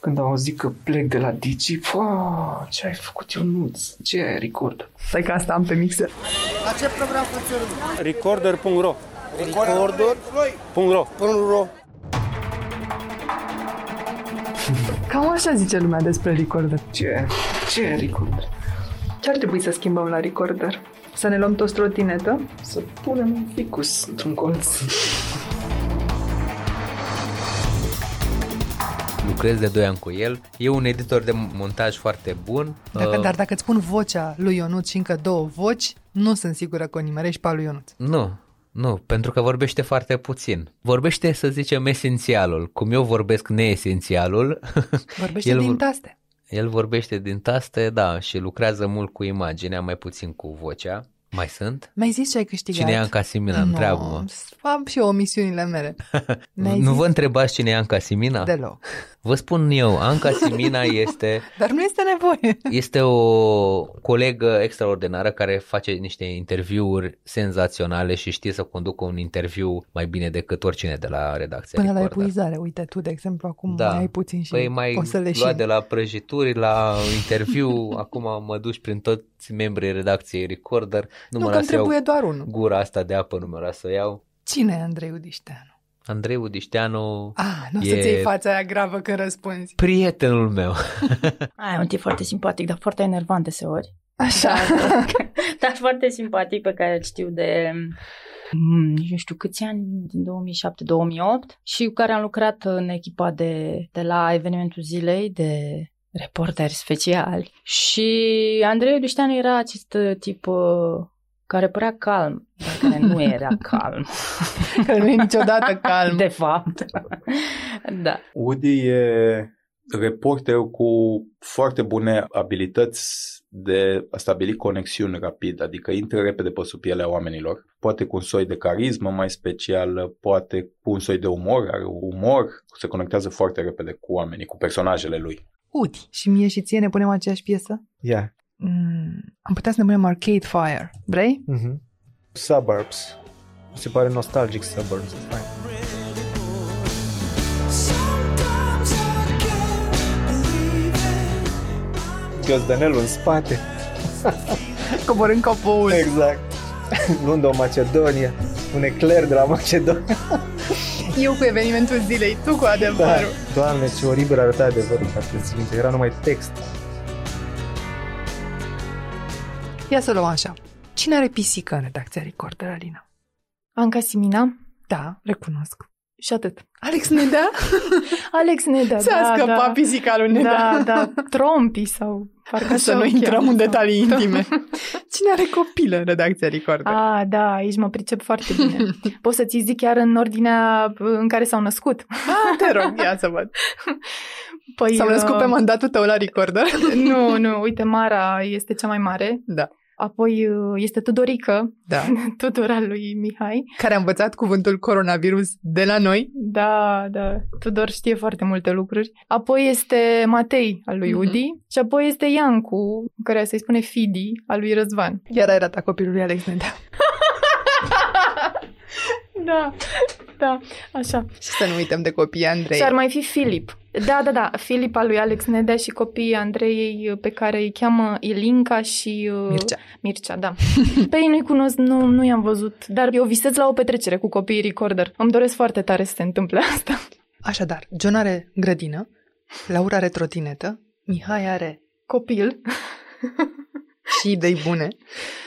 când au auzit că plec de la Digi, Pă, ce ai făcut Ionuț? Ce ai record? Stai că asta am pe mixer. La ce program funcționează? Recorder.ro Recorder.ro .ro Cam așa zice lumea despre recorder. Ce? Ce e recorder? Ce ar trebui să schimbăm la recorder? Să ne luăm toți trotinetă? Să punem un ficus într-un colț. Lucrez de 2 ani cu el. E un editor de montaj foarte bun. Dacă, Uh, dar dacă îți spun vocea lui Ionut și încă două voci, nu sunt sigură că o nimerești pe a lui Ionut. Nu, nu, pentru că vorbește foarte puțin. Vorbește, să zicem, esențialul. Cum eu vorbesc neesențialul, Vorbește El din vor- taste. el vorbește din taste, da, și lucrează mult cu imaginea, mai puțin cu vocea. Mai sunt? Mi-ai zis ce ai câștigat? Cine e Anca Simina? Întreabă-mă. Am și eu omisiunile mele. Mi-ai Nu zis? vă întrebați cine e Anca Simina? Deloc. Vă spun eu, Anca Simina este Dar nu este nevoie. Este o colegă extraordinară care face niște interviuri senzaționale și știe să conducă un interviu mai bine decât oricine de la redacția Până la Recorder. epuizare. Uite, tu, de exemplu, acum Da. mai ai puțin și Păi mai poți să le și... luat de la prăjituri la interviu, acum mă duci prin toți membrii redacției Recorder, nu, Nu, mă că las să iau trebuie doar unul. gura asta de apă, nu mă las să o iau. Cine e Andrei Udișteanu? Andrei Udișteanu Ah, nu o e să-ți iei fața aia gravă când răspunzi. prietenul meu. Ai un tip foarte simpatic, dar foarte enervant deseori. Așa. Dar, dar foarte simpatic pe care îl știu de mm, nici nu știu câți ani, din 2007-2008 și cu care am lucrat în echipa de, de la evenimentul zilei de reporteri speciali. Și Andrei Dușteanu era acest tip uh, care părea calm, dar care nu era calm. Care nu e niciodată calm. De fapt. da. Udi e reporter cu foarte bune abilități de a stabili conexiuni rapid, adică intră repede pe sub pielea oamenilor, poate cu un soi de carismă mai special, poate cu un soi de umor, are umor, se conectează foarte repede cu oamenii, cu personajele lui. Udi. Și mie și ție ne punem aceeași piesă? Yeah. Mm, am putea să ne punem Arcade Fire. Vrei? Mm-hmm. Suburbs. Mi se pare nostalgic Suburbs. e fain. Găzdanelul în spate. Coborând capoul. Exact. Luând o Macedonia. Un ecler de la Macedonia. Eu cu evenimentul zilei, tu cu adevărul. Da. Doamne, ce oribil arăta adevărul, frate Sfinte. Era numai text. Ia să luăm așa. Cine are pisică în redacția Recorder, Alina? Anca Simina. Da, recunosc. Și atât. Alex Nedea? Alex Nedea, Ți-a da, scăpat da. pisica lui Nedea. Da, da, trompi sau parcă să așa nu o intrăm cheamă, în sau- detalii intime. Cine are copilă în redacția Recorder? Ah, da, aici mă pricep foarte bine. Pot să ți zic chiar în ordinea în care s-au născut. Ah, te rog, ia să văd. Păi, S-au născut pe uh, mandatul tău la Recorder? Nu, nu, uite, Mara este cea mai mare. Da. Apoi uh, este Tudorică, Da. Tudor al lui Mihai. Care a învățat cuvântul coronavirus de la noi. Da, da, Tudor știe foarte multe lucruri. Apoi este Matei al lui Mhm. Udi și apoi este Iancu, care să-i spune Fidi, al lui Răzvan. Iar ai arătat copilul lui Alex Nedea. Da, da, așa. Și să nu uităm de copiii Andrei. Și ar mai fi Filip. Da, da, da, Filip al lui Alex Nedea și copiii Andrei pe care îi cheamă Ilinca și... uh, Mircea. Mircea, da. Pe ei nu-i cunosc, nu, nu i-am văzut, dar eu visez la o petrecere cu copiii Recorder. Îmi doresc foarte tare să se întâmple asta. Așadar, John are grădină, Laura are trotinetă, Mihai are Copil. și idei bune,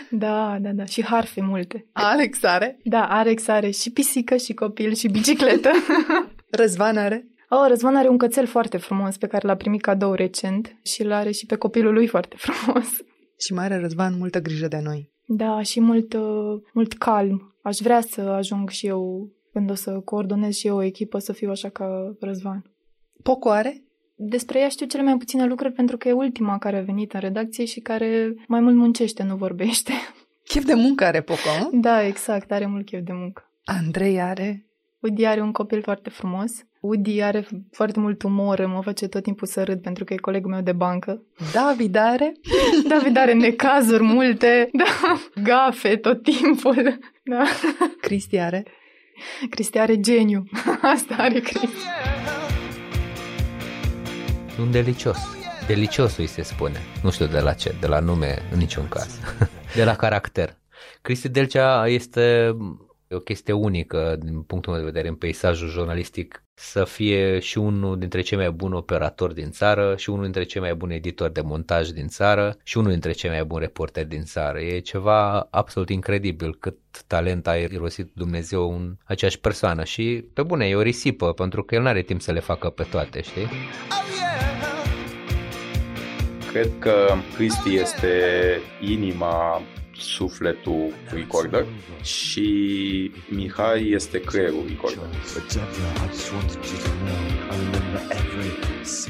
Da, da, da, și harfe multe. Alex are, Da, Alex are și pisică, și copil, și bicicletă. Răzvan are, Oh, Răzvan are un cățel foarte frumos pe care l-a primit cadou recent și îl are și pe copilul lui foarte frumos. și mai are Răzvan multă grijă de noi. Da, și mult, uh, mult calm. Aș vrea să ajung și eu, când o să coordonez și eu o echipă, să fiu așa ca Răzvan. Poco are? Despre ea știu cele mai puține lucruri pentru că e ultima care a venit în redacție și care mai mult muncește, nu vorbește. Chef de muncă are Poco, nu? Da, exact, are mult chef de muncă. Andrei are? Woody are un copil foarte frumos. Woody are foarte mult umor, mă face tot timpul să râd pentru că e colegul meu de bancă. David are? David are necazuri multe, da, gafe tot timpul. Da. Cristi are? Cristi are geniu. Asta are Cristi. Un delicios. Delicios îi se spune. Nu știu de la ce, de la nume în niciun caz. de la caracter. Cristi Delcea este o chestie unică din punctul meu de vedere în peisajul jurnalistic să fie și unul dintre cei mai buni operatori din țară și unul dintre cei mai buni editori de montaj din țară și unul dintre cei mai buni reporteri din țară. E ceva absolut incredibil cât talent a irosit Dumnezeu în aceeași persoană și pe bune e o risipă pentru că el nu are timp să le facă pe toate, știi? Cred că Cristi este inima sufletul recorder și Mihai este creierul recorder.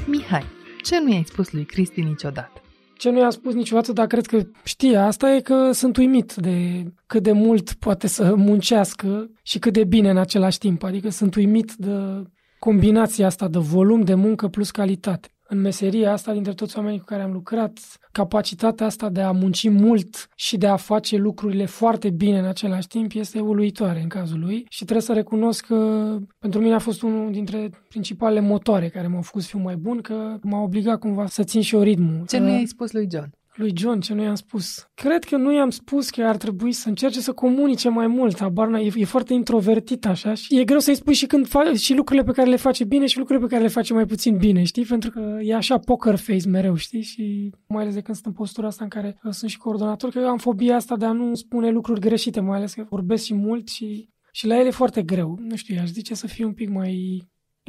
Mihai, ce nu i-ai spus lui Cristi niciodată? Ce nu i-am spus niciodată, dar cred că știe asta, e că sunt uimit de cât de mult poate să muncească și cât de bine în același timp. Adică sunt uimit de combinația asta de volum de muncă plus calitate în meseria asta, dintre toți oamenii cu care am lucrat, capacitatea asta de a munci mult și de a face lucrurile foarte bine în același timp este uluitoare în cazul lui și trebuie să recunosc că pentru mine a fost unul dintre principalele motoare care m-au făcut să fiu mai bun, că m-a obligat cumva să țin și eu ritmul. Ce nu i-ai spus lui John? Lui John ce nu i-am spus. Cred că nu i-am spus că ar trebui să încerce să comunice mai mult. Abarna e, e foarte introvertit așa și e greu să-i spui și când fa- și lucrurile pe care le face bine și lucrurile pe care le face mai puțin bine, știi? Pentru că e așa poker face mereu, știi? Și mai ales de când sunt în postura asta în care uh, sunt și coordonator, că eu am fobia asta de a nu spune lucruri greșite, mai ales că vorbesc și mult și, și la el e foarte greu. Nu știu, aș zice să fiu un pic mai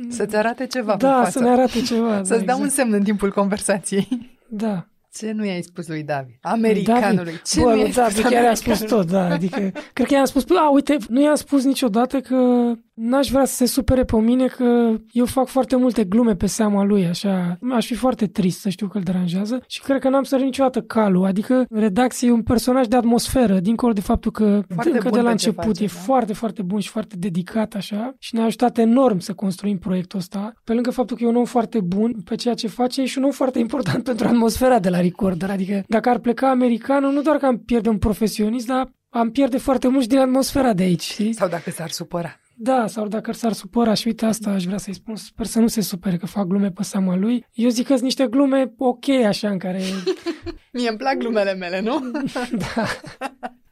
să-ți arate ceva Da, pe să ne arate ceva. Să-ți da, dea exact. un semn în timpul conversației. Da. Ce nu i-ai spus lui David? Americanului. David, Ce bă, nu i-ai lui David spus chiar i-a spus tot, da. Adică, cred că i-am spus, a, uite, nu i-am spus niciodată că n-aș vrea să se supere pe mine că eu fac foarte multe glume pe seama lui, așa. Aș fi foarte trist să știu că îl deranjează și cred că n-am sărit niciodată calul. Adică redacție e un personaj de atmosferă, dincolo de faptul că Foarte încă bun de la pe ce început face, e da? foarte, foarte bun și foarte dedicat așa și ne-a ajutat enorm să construim proiectul ăsta. Pe lângă faptul că e un om foarte bun pe ceea ce face, e și un om foarte important pentru atmosfera de la Recorder. Adică dacă ar pleca americanul, nu doar că am pierde un profesionist, dar am pierde foarte mult și din atmosfera de aici, știi? Sau dacă s-ar supăra. Da, sau dacă s-ar supăra și uite asta aș vrea să-i spun, sper să nu se supere că fac glume pe seama lui. Eu zic că sunt niște glume ok așa în care... Mie îmi plac glumele mele, nu? da.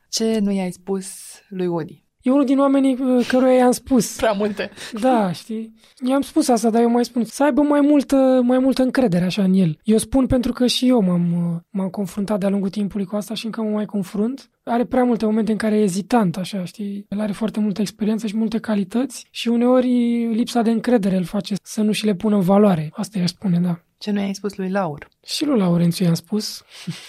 Ce nu i-ai spus lui Woody? E unul din oamenii uh, căruia i-am spus. Prea multe. Da, știi? I-am spus asta, dar eu mai spun să aibă mai multă, mai multă încredere așa în el. Eu spun pentru că și eu m-am, uh, m-am confruntat de-a lungul timpului cu asta și încă mă mai confrunt. Are prea multe momente în care e ezitant, așa, știi? El are foarte multă experiență și multe calități și uneori lipsa de încredere îl face să nu și le pună în valoare. Asta i-aș spune, da. Ce nu i-ai spus lui Laur? Și lui Laurențiu i-am spus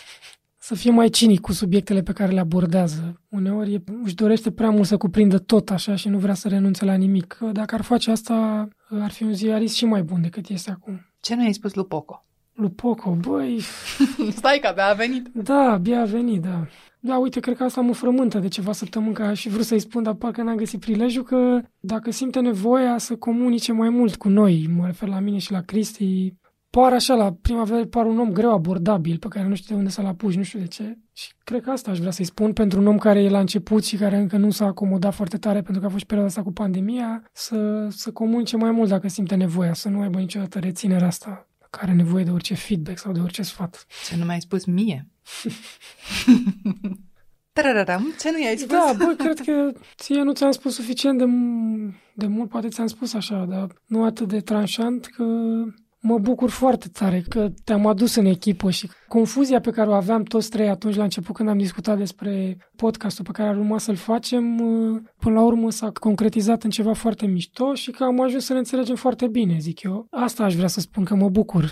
să fie mai cinic cu subiectele pe care le abordează. Uneori e, își dorește prea mult să cuprindă tot așa și nu vrea să renunțe la nimic. Dacă ar face asta, ar fi un ziarist și mai bun decât este acum. Ce nu i-ai spus lui Poco? Lui Poco, băi... Stai că abia a venit. Da, abia a venit, da. Da, uite, cred că asta mă frământă de ceva săptămâni, că aș fi vrut să-i spun, dar parcă n-am găsit prilejul că dacă simte nevoia să comunice mai mult cu noi, mă refer la mine și la Cristi, par așa, la prima vedere, par un om greu abordabil, pe care nu știu de unde să-l apuci, nu știu de ce. Și cred că asta aș vrea să-i spun pentru un om care e la început și care încă nu s-a acomodat foarte tare pentru că a fost perioada asta cu pandemia, să, să comunice mai mult dacă simte nevoia, să nu aibă niciodată reținerea asta care are nevoie de orice feedback sau de orice sfat. Ce nu mi-ai spus mie? Tararam, ce nu i-ai spus? Da, bă, cred că ție nu ți-am spus suficient de, de mult, poate ți-am spus așa, dar nu atât de tranșant că mă bucur foarte tare că te-am adus în echipă și confuzia pe care o aveam toți trei atunci la început când am discutat despre podcastul pe care ar urma să-l facem, până la urmă s-a concretizat în ceva foarte mișto și că am ajuns să ne înțelegem foarte bine, zic eu. Asta aș vrea să spun, că mă bucur.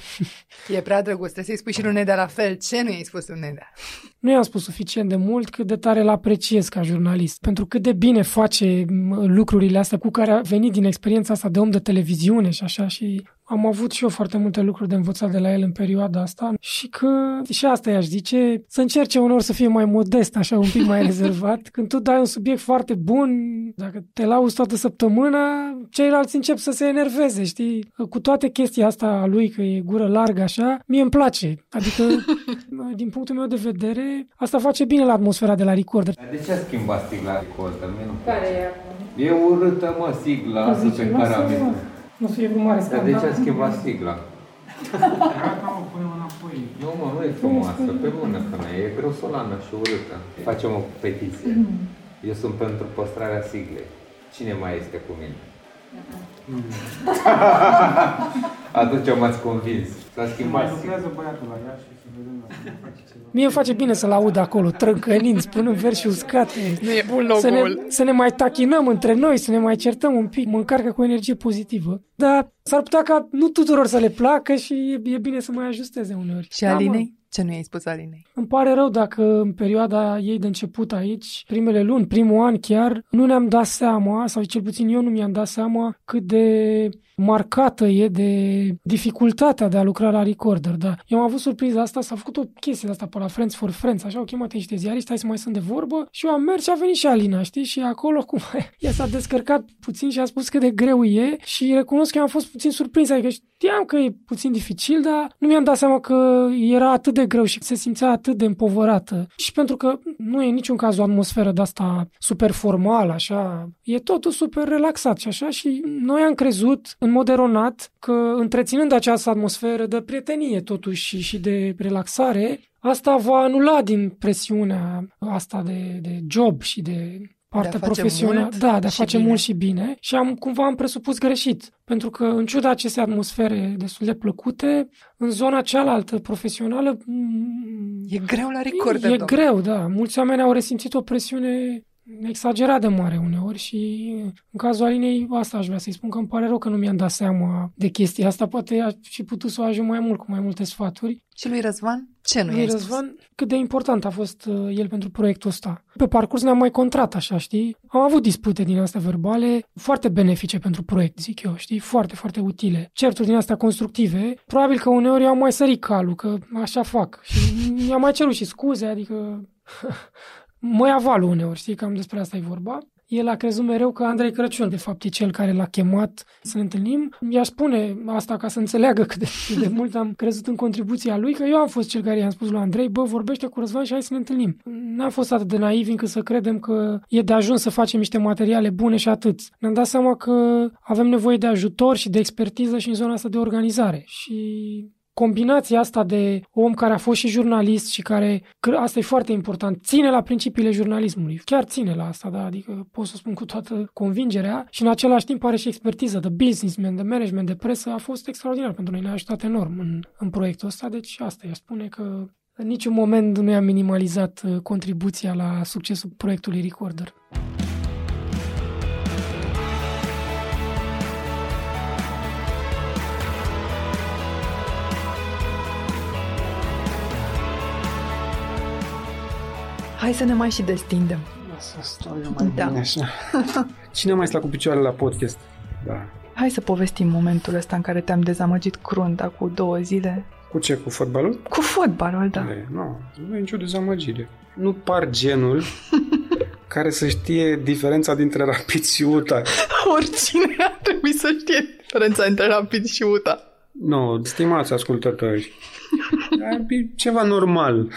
E prea drăguț, trebuie să-i spui și lui Nedea la fel. Ce nu i-ai spus lui Nedea? Nu i-am spus suficient de mult cât de tare îl apreciez ca jurnalist. Pentru cât de bine face lucrurile astea cu care a venit din experiența asta de om de televiziune și așa și am avut și eu foarte multe lucruri de învățat de la el în perioada asta și că și asta i-aș zice, să încerce unor să fie mai modest, așa un pic mai rezervat. Când tu dai un subiect foarte bun, dacă te lauzi toată săptămâna, ceilalți încep să se enerveze, știi? Cu toate chestia asta a lui, că e gură largă așa, mie îmi place. Adică, din punctul meu de vedere, asta face bine la atmosfera de la Recorder. De ce a schimbat sigla Recorder? Mie nu Care e E urâtă, mă, sigla asta pe care am venit. Nu fie vreun mare Dar de ce scandal. a schimbat sigla? Nu, mă, nu e frumoasă, pe bună femeie, e grosolană și urâtă. Facem o petiție. Eu sunt pentru păstrarea siglei. Cine mai este cu mine? Atunci m-ați convins. S-a schimbat sigla. băiatul la ea și să vedem dacă face ceva. Mie îmi face bine să-l aud acolo, trâncănind, spunând versi uscate. Nu e bun să ne, logo-ul. să ne mai tachinăm între noi, să ne mai certăm un pic, mă încarcă cu energie pozitivă. Dar s-ar putea ca nu tuturor să le placă și e, e bine să mai ajusteze uneori. Și Da, mă. Alinei? Ce nu i-ai spus Alinei? Îmi pare rău dacă în perioada ei de început aici, primele luni, primul an chiar, nu ne-am dat seama, sau cel puțin eu nu mi-am dat seama cât de marcată e de dificultatea de a lucra la recorder, da. Eu am avut surpriza asta, s-a făcut o chestie de asta pe la Friends for Friends, așa, au chemat niște ziariști, hai să mai sunt de vorbă și eu am mers și a venit și Alina, știi, și acolo cum ea s-a descărcat puțin și a spus cât de greu e și recunosc că eu am fost puțin surprins, adică știam că e puțin dificil, dar nu mi-am dat seama că era atât de greu și se simțea atât de împovărată. Și pentru că nu e în niciun caz o atmosferă de asta super formală, așa, e totul super relaxat și așa și noi am crezut în mod eronat că întreținând această atmosferă de prietenie totuși și, și de relaxare, asta va anula din presiunea asta de, de job și de partea face profesională. mult Da, de a și face bine. mult și bine. Și am cumva am presupus greșit. Pentru că, în ciuda acestei atmosfere destul de plăcute, în zona cealaltă profesională... mm, E greu la recorder, E domnule. greu, da. Mulți oameni au resimțit o presiune exagerat de mare uneori și în cazul Alinei asta aș vrea să-i spun că îmi pare rău că nu mi-am dat seama de chestia asta. Poate aș fi putut să o ajung mai mult cu mai multe sfaturi. Și lui Răzvan? Ce nu Lui i-ai spus? Răzvan, cât de important a fost uh, el pentru proiectul ăsta. Pe parcurs ne-am mai contrat, așa, știi? Am avut dispute din astea verbale foarte benefice pentru proiect, zic eu, știi? Foarte, foarte utile. Certuri din astea constructive. Probabil că uneori eu am mai sărit calul, că așa fac. Și mi-am mai cerut și scuze, adică... mă ia valul uneori, știi? Cam despre asta e vorba. El a crezut mereu că Andrei Crăciun, de fapt, e cel care l-a chemat să ne întâlnim. I-aș spune asta ca să înțeleagă cât de, cât de mult am crezut în contribuția lui, că eu am fost cel care i-am spus lui Andrei, bă, vorbește cu Răzvan și hai să ne întâlnim. N-am fost atât de naiv încât să credem că e de ajuns să facem niște materiale bune și atât. Ne-am dat seama că avem nevoie de ajutor și de expertiză și în zona asta de organizare. Și combinația asta de om care a fost și jurnalist și care, cre- asta e foarte important, ține la principiile jurnalismului. Chiar ține la asta, da, adică pot să spun cu toată convingerea și în același timp are și expertiză de businessman, de management, de presă, a fost extraordinar pentru noi, ne-a ajutat enorm în, în proiectul ăsta, deci asta i spune că în niciun moment nu i-am minimalizat uh, contribuția la succesul proiectului Recorder. Hai să ne mai și destindem. Să stau eu mai Da. bine așa. Cine mai stă cu picioarele la podcast? Da. Hai să povestim momentul ăsta în care te-am dezamăgit crunt acum două zile. Cu ce? Cu fotbalul? Cu fotbalul, da. E, nu, nu e nicio dezamăgire. Nu par genul care să știe diferența dintre rapid și UTA. Oricine ar trebui să știe diferența între rapid și UTA. Nu, stimați ascultători. E ceva normal.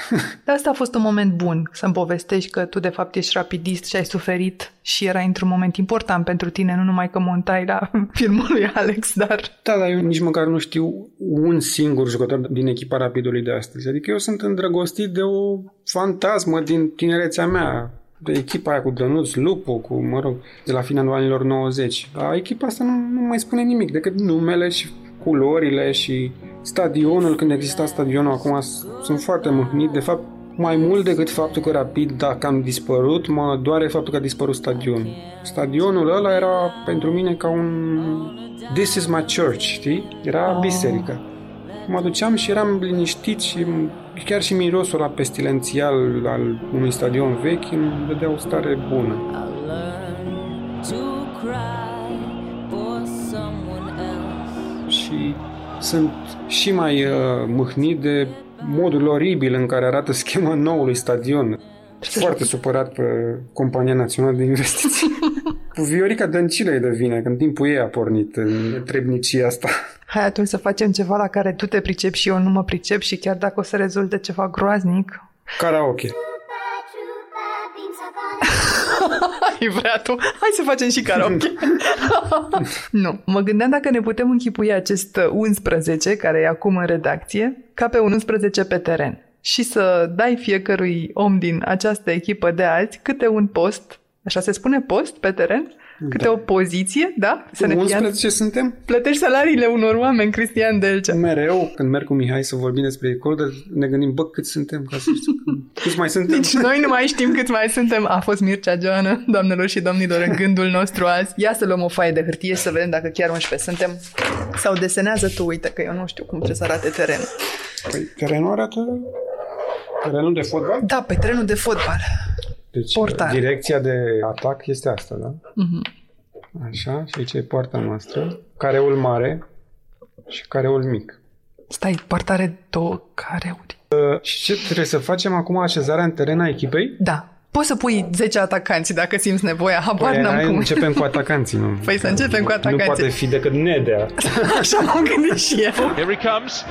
Dar asta a fost un moment bun, să-mi povestești că tu de fapt ești rapidist și ai suferit și era într-un moment important pentru tine, nu numai că montai la filmul lui Alex, dar... Da, dar eu nici măcar nu știu un singur jucător din echipa Rapidului de astăzi. Adică eu sunt îndrăgostit de o fantasmă din tinerețea mea, de echipa aia cu Dănuț Lupu, cu, mă rog, de la finalul anilor 90. Dar echipa asta nu, nu mai spune nimic decât numele și culorile și stadionul, când exista stadionul acum, sunt foarte mâhnit. De fapt, mai mult decât faptul că Rapid, dacă am dispărut, mă doare faptul că a dispărut stadionul. Stadionul ăla era pentru mine ca un This is my church, știi? Era Oh. biserică. Mă duceam și eram liniștit și chiar și mirosul la pestilențial al unui stadion vechi îmi dădea o stare bună. to cry for someone else. Și Sunt și mai uh, mâhnit de modul oribil în care arată schema noului stadion. Foarte supărat pe Compania Națională de Investiții. Viorica Dăncilă e de vine, că în timpul ei a pornit în trebnicia asta. Hai atunci să facem ceva la care tu te pricepi și eu nu mă pricep și chiar dacă o să rezulte ceva groaznic... Karaoke. Ai vrea tu? Hai să facem și karaoke. nu. Mă gândeam dacă ne putem închipui acest 11 care e acum în redacție ca pe un 11 pe teren și să dai fiecărui om din această echipă de azi câte un post, așa se spune post pe teren? Câte Da. o poziție, da? Să ne 11 suntem? Plătești salariile unor oameni, Cristian Delcea. Mereu, când merg cu Mihai să vorbim despre recorder, ne gândim, bă, cât suntem, ca să știu, câți mai suntem? Deci noi nu mai știm cât mai suntem. A fost Mircea Joana, doamnelor și domnilor, în gândul nostru azi. Ia să luăm o foaie de hârtie și să vedem dacă chiar 11 suntem. Sau desenează tu, uite, că eu nu știu cum trebuie să arate terenul. Păi, terenul arată terenul de fotbal? Da, pe terenul de fotbal. Deci, Portar. direcția de atac este asta, da? Mhm. Așa, și aici e poarta noastră, careul mare și careul mic. Stai, portare două careuri. Uh, și ce trebuie să facem acum așezarea în teren a echipei? Da. Poți să pui 10 atacanți dacă simți nevoia. Habar Păi, n-am hai, cum. începem cu atacanții, nu? Păi să începem cu Nu atacanții. poate fi decât Nedea. Așa m-am gândit și eu. Here he comes.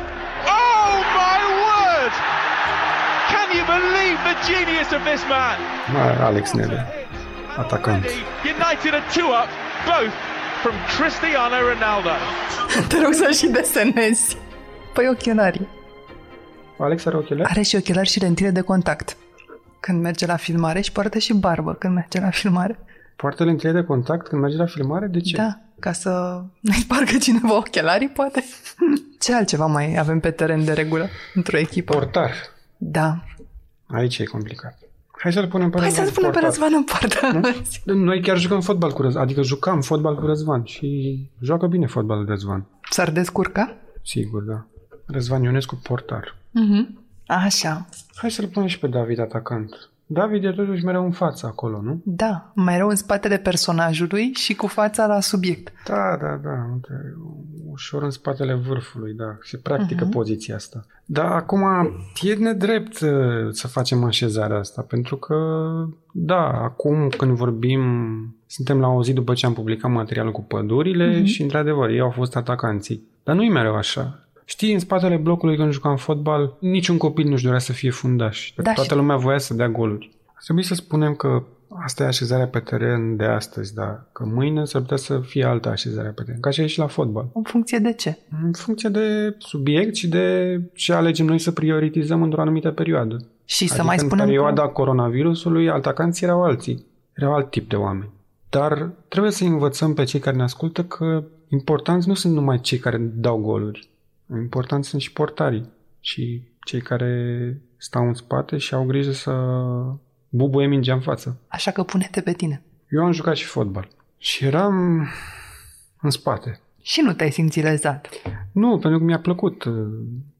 You believe the genius of this man? Mai Alex Nedea, atacant. United are two up, both from Cristiano Ronaldo. Te rog să și desenezi. Păi ochelarii. Alex are ochelari? Are și ochelari și lentile de contact. Când merge la filmare și poartă și barbă când merge la filmare. Poartă lentile de contact când merge la filmare? De ce? Da, ca să nu-i spargă cineva ochelarii, poate. Ce altceva mai avem pe teren de regulă într-o echipă? Portar. Da. Aici e complicat. Hai să-l punem pe Hai Răzvan să-l punem pe portar. Răzvan în poartă. Noi chiar jucăm fotbal cu Răzvan, adică jucam fotbal cu Răzvan și joacă bine fotbal Răzvan. S-ar descurca? Sigur, da. Răzvan Ionescu, portar. Mhm. Așa. Hai să-l punem și pe David atacant. David e totuși mereu în față acolo, nu? Da, mai rău în spatele personajului și cu fața la subiect. Da, da, da. uite, Ușor în spatele vârfului, da. Se practică Mhm. poziția asta. Dar acum e nedrept uh, să facem așezarea asta, pentru că, da, acum când vorbim, suntem la o zi după ce am publicat materialul cu pădurile Mhm. și, într-adevăr, ei au fost atacanții. Dar nu-i mereu așa. Știi, în spatele blocului când jucam fotbal, niciun copil nu-și dorea să fie fundaș. Da, Toată și- lumea voia să dea goluri. Ar trebui să spunem că asta e așezarea pe teren de astăzi, dar că mâine s-ar putea să fie altă așezare pe teren. Ca așa e și la fotbal. În funcție de ce? În funcție de subiect și de ce alegem noi să prioritizăm într-o anumită perioadă. Și să adică mai spunem în că- perioada coronavirusului, atacanții erau alții. Erau alt tip de oameni. Dar trebuie să învățăm pe cei care ne ascultă că importanți nu sunt numai cei care dau goluri. Importanți sunt și portarii și cei care stau în spate și au grijă să bubuie mingea în față. Așa că pune-te pe tine. Eu am jucat și fotbal și eram în spate. Și nu te-ai simțit lezat. Nu, pentru că mi-a plăcut uh,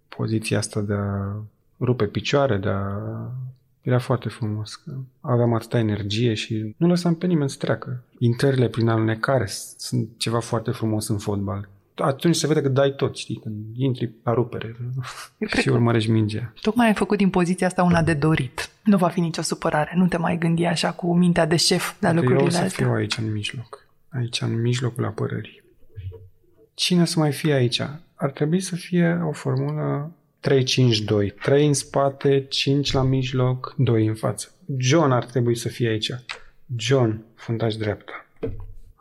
poziția asta de a rupe picioare, de a... Era foarte frumos. Că aveam atâta energie și nu lăsam pe nimeni să treacă. Intrările prin alunecare s- sunt ceva foarte frumos în fotbal. Atunci se vede că dai tot, știi, când intri la rupere și urmărești mingea. Tocmai ai făcut din poziția asta una de dorit. Nu va fi nicio supărare. Nu te mai gândi așa cu mintea de șef la Poate eu o lucrurile să astea. fiu aici în mijloc. Aici, în mijlocul apărării. Cine să mai fie aici? Ar trebui să fie o formulă 3-5-2. 3 în spate, 5 la mijloc, 2 în față. John ar trebui să fie aici. John, fundaș dreapta.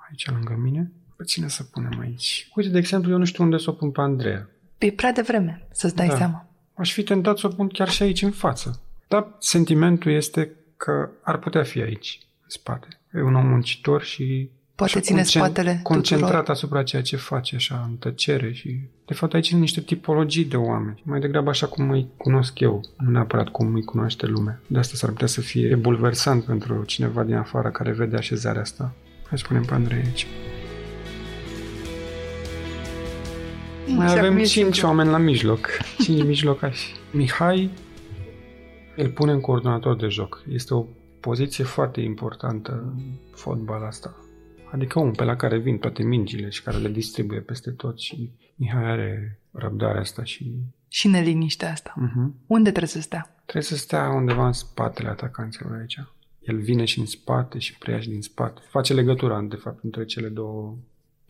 Aici lângă mine. Pe cine să punem aici? Uite, de exemplu, eu nu știu unde să o pun pe Andreea. E prea devreme să-ți dai Da. seama. Aș fi tentat să o pun chiar și aici în față. Dar sentimentul este că ar putea fi aici, în spate. E un om muncitor și Poate așa ține spatele concentrat tuturor. asupra ceea ce face, așa, în tăcere și... De fapt, aici sunt niște tipologii de oameni. Mai degrabă așa cum îi cunosc eu, nu neapărat cum îi cunoaște lumea. De asta s-ar putea să fie bulversant pentru cineva din afară care vede așezarea asta. Hai să spunem pe Andrei aici. Mai Și avem acum e cinci simplu. oameni la mijloc. Cinci mijlocași. Mihai îl pune în coordonator de joc. Este o poziție foarte importantă în fotbal asta. Adică un pe la care vin toate mingile și care le distribuie peste tot și Mihai are răbdarea asta și... Și neliniștea asta. Uh-huh. Unde trebuie să stea? Trebuie să stea undeva în spatele atacanților aici. El vine și în spate și preia și din spate. Face legătura, de fapt, între cele două.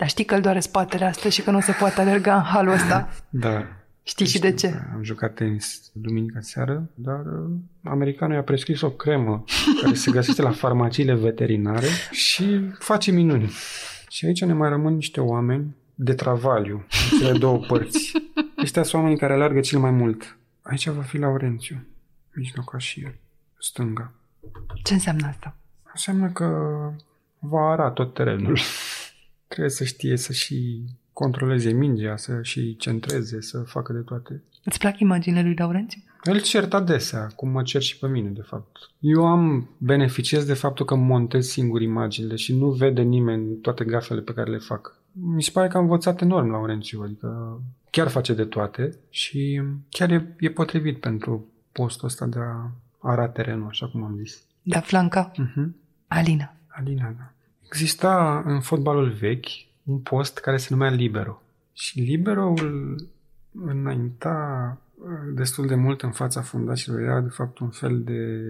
Dar știi că îl doare spatele asta și că nu se poate alerga în halul ăsta? Da. Știi și de ce? Am jucat tenis duminica seară, dar uh, americanul i-a prescris o cremă care se găsește la farmaciile veterinare și face minuni. Și aici ne mai rămân niște oameni de travaliu, în cele două părți. Ăștia sunt oamenii care alergă cel mai mult. Aici va fi Laurențiu, mijlocașier, stânga. Ce înseamnă asta? Înseamnă că va ara tot terenul. Trebuie să știe să și controleze mingea, să și centreze, să facă de toate. Îți plac imaginile lui Laurențiu? El cert adesea, cum mă cer și pe mine, de fapt. Eu am beneficiez de faptul că montez singur imaginile și nu vede nimeni toate gafele pe care le fac. Mi se pare că am învățat enorm Laurențiu, adică chiar face de toate și chiar e, e potrivit pentru postul ăsta de a ara terenul, așa cum am zis. Da, flanca? Uh-huh. Alina. Alina, da. Exista în fotbalul vechi un post care se numea libero. Și liberoul înainta destul de mult în fața fundașilor. Era, de fapt, un fel de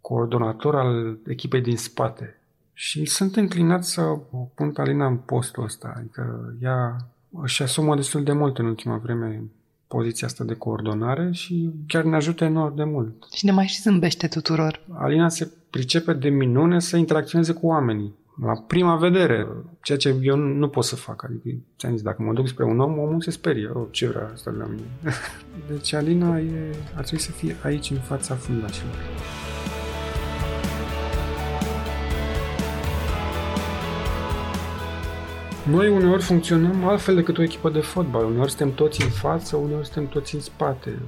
coordonator al echipei din spate. Și sunt înclinat să o pun pe Alina în postul ăsta. Adică ea își asumă destul de mult în ultima vreme poziția asta de coordonare și chiar ne ajută enorm de mult. Și ne mai și zâmbește tuturor. Alina se pricepe de minune să interacționeze cu oamenii. La prima vedere, ceea ce eu nu pot să fac. Adică, ți-am zis, dacă mă duc spre un om, omul se sperie. Oh, ce vrea asta la mine? Deci Alina e, ar trebui să fie aici, în fața fundașilor. Noi uneori funcționăm altfel decât o echipă de fotbal. Uneori suntem toți în față, uneori suntem toți în spate.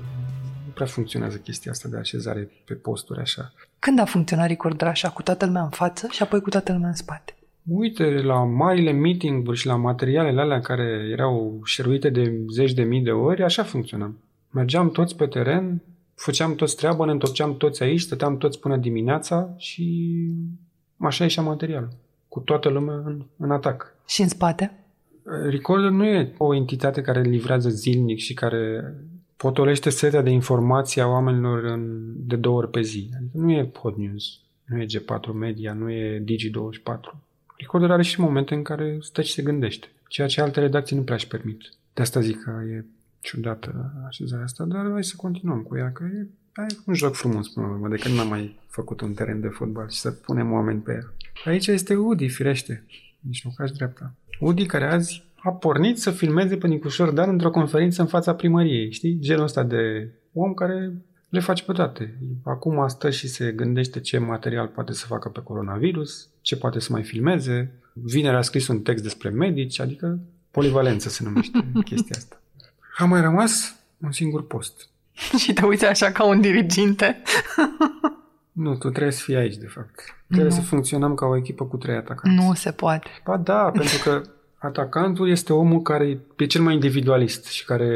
Nu prea funcționează chestia asta de așezare pe posturi așa. Când a funcționat recorder așa, cu toată lumea în față și apoi cu toată lumea în spate? Uite, la marile meeting-uri și la materialele alea care erau șeruite de zeci de mii de ori, așa funcționam. Mergeam toți pe teren, făceam toți treaba, ne întorceam toți aici, stăteam toți până dimineața și așa ieșea materialul. Cu toată lumea în, în atac. Și în spate? Recorder nu e o entitate care livrează zilnic și care potolește setea de informații a oamenilor în, de două ori pe zi. Adică nu e Pod News, nu e G4 Media, nu e Digi24. Recorder are și momente în care stă și se gândește, ceea ce alte redacții nu prea își permit. De asta zic că e ciudată așezarea asta, dar hai să continuăm cu ea, că e ai un joc frumos până la urmă, de când n-am mai făcut un teren de fotbal și să punem oameni pe ea. Aici este Udi, firește, nici nu cași dreapta. Udi care azi a pornit să filmeze pe Nicușor Dan într-o conferință în fața primăriei, știi? Genul ăsta de om care le face pe toate. Acum stă și se gândește ce material poate să facă pe coronavirus, ce poate să mai filmeze. Vineri a scris un text despre medici, adică polivalență se numește chestia asta. A mai rămas un singur post. și te uiți așa ca un diriginte. nu, tu trebuie să fii aici, de fapt. Trebuie nu. să funcționăm ca o echipă cu trei atacanți. Nu se poate. Ba da, pentru că atacantul este omul care e cel mai individualist și care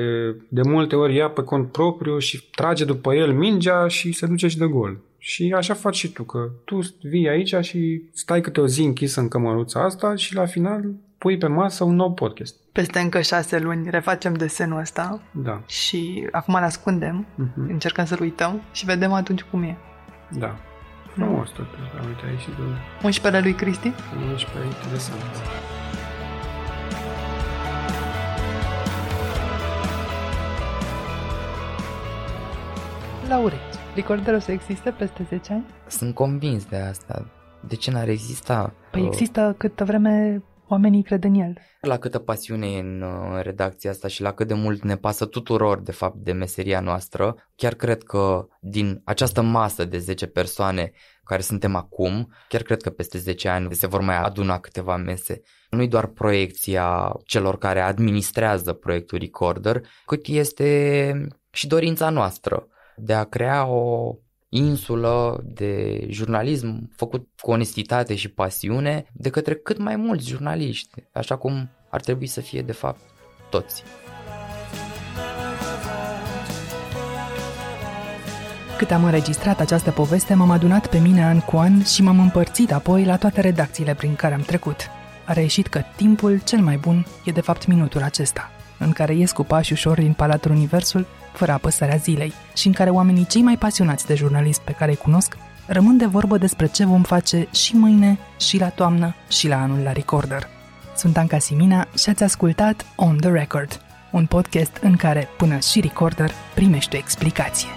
de multe ori ia pe cont propriu și trage după el mingea și se duce și de gol. Și așa faci și tu, că tu vii aici și stai câte o zi închisă în cămăruța asta și la final pui pe masă un nou podcast. Peste încă șase luni refacem desenul ăsta da. și acum îl ascundem, uh-huh. încercăm să-l uităm și vedem atunci cum e. Da. Frumos totuși, da, uite aici și de... 11 lui Cristi? 11 interesant. Laurențiu, recorderul să existe peste 10 ani? Sunt convins de asta. De ce n-ar exista? Păi există câtă vreme oamenii cred în el. La câtă pasiune e în redacția asta și la cât de mult ne pasă tuturor, de fapt, de meseria noastră, chiar cred că din această masă de 10 persoane care suntem acum, chiar cred că peste 10 ani se vor mai aduna câteva mese. Nu-i doar proiecția celor care administrează proiectul Recorder, cât este și dorința noastră de a crea o insulă de jurnalism făcut cu onestitate și pasiune de către cât mai mulți jurnaliști, așa cum ar trebui să fie de fapt toți. Cât am înregistrat această poveste, m-am adunat pe mine an cu an și m-am împărțit apoi la toate redacțiile prin care am trecut. a reieșit că timpul cel mai bun e de fapt minutul acesta, în care ies cu pași ușor din Palatul Universul, fără apăsarea zilei, și în care oamenii cei mai pasionați de jurnalist pe care îi cunosc rămân de vorbă despre ce vom face și mâine, și la toamnă, și la anul la Recorder. Sunt Anca Simina și ați ascultat On The Record, un podcast în care până și Recorder primește o explicație.